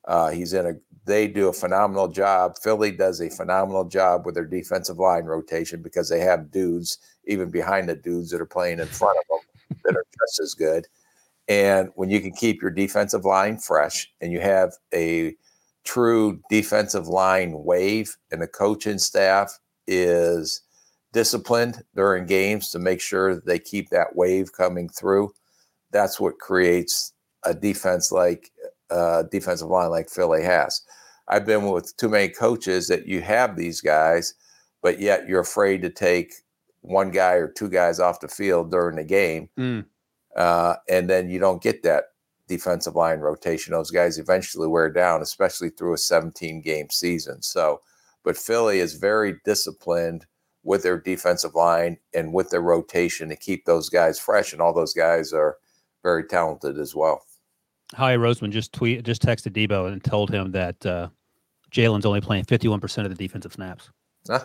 Uh, he's in a, they do a phenomenal job. Philly does a phenomenal job with their defensive line rotation because they have dudes, even behind the dudes that are playing in front of them, that are just as good. And when you can keep your defensive line fresh and you have a true defensive line wave and the coaching staff is disciplined during games to make sure that they keep that wave coming through, that's what creates a defense like uh, defensive line like Philly has. I've been with too many coaches that you have these guys, but yet you're afraid to take one guy or two guys off the field during the game Mm. uh, and then you don't get that defensive line rotation. Those guys eventually wear down, especially through a 17 game season. So, but Philly is very disciplined with their defensive line and with their rotation to keep those guys fresh, and all those guys are very talented as well. Howie Roseman just tweet just texted Debo and told him that uh, Jalen's only playing 51% of the defensive snaps. Huh?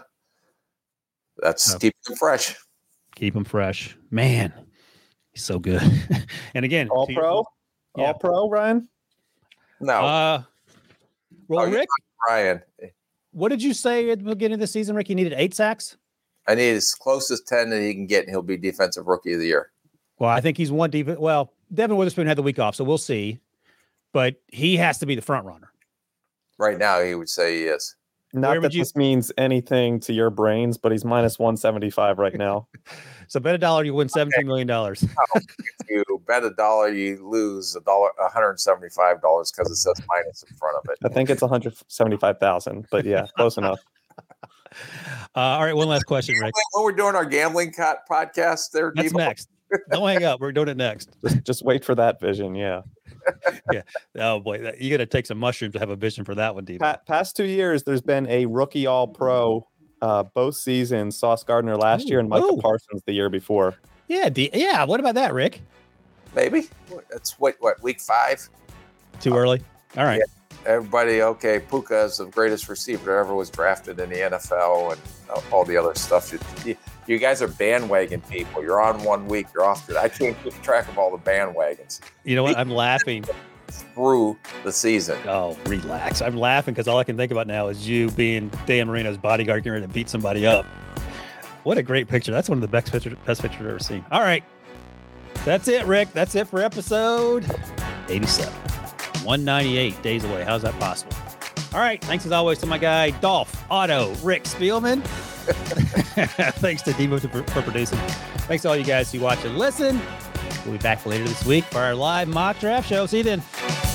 That's Oh. keeping them fresh. Keep him fresh. Man, he's so good. and again, All to your pro, point- Yeah. all pro, Ryan. No, Uh, well, Oh. Rick, Ryan, what did you say at the beginning of the season, Rick? You needed eight sacks? I need as close as 10 that he can get, and he'll be defensive rookie of the year. Well, I think he's one deep. Well, Devon Witherspoon had the week off, so we'll see. But he has to be the front runner. Right now, he would say he is. Not Where would that you- this means anything to your brains, but he's minus 175 right now. So bet a dollar you win $17 million. if you bet a dollar, you lose a dollar, one hundred seventy-five dollars because it says minus in front of it. I think it's 175,000, but yeah, close enough. Uh, all right, one last question, Rick. When we're doing our gambling co- podcast, there, That's Debo, next. Don't hang up. We're doing it next. Just, just wait for that vision. Yeah. Oh boy, that, you got to take some mushrooms to have a vision for that one, Deep. Pa- past two years, there's been a rookie all pro uh, both seasons. Sauce Gardner last year and Micah Ooh. Parsons the year before. Yeah, D- yeah. What about that, Rick? maybe it's what what week five. Too early. All right. Everybody, okay, Puka is the greatest receiver that ever was drafted in the NFL, and uh, all the other stuff. You, you, you guys are bandwagon people. You're on one week, you're off. The, I can't keep track of all the bandwagons You know what? I'm laughing. through the season. Oh, relax. I'm laughing because all I can think about now is you being Dan Marino's bodyguard getting ready to beat somebody up. What a great picture. That's one of the best pictures best pictures I've ever seen. All right. That's it, Rick. That's it for episode 87. 198 days away. How's that possible? All right. Thanks as always to my guy, Dolph Otto, Rick Spielman. Thanks to Debo for, for producing. Thanks to all you guys who watch and listen. We'll be back later this week for our live mock draft show. See you then.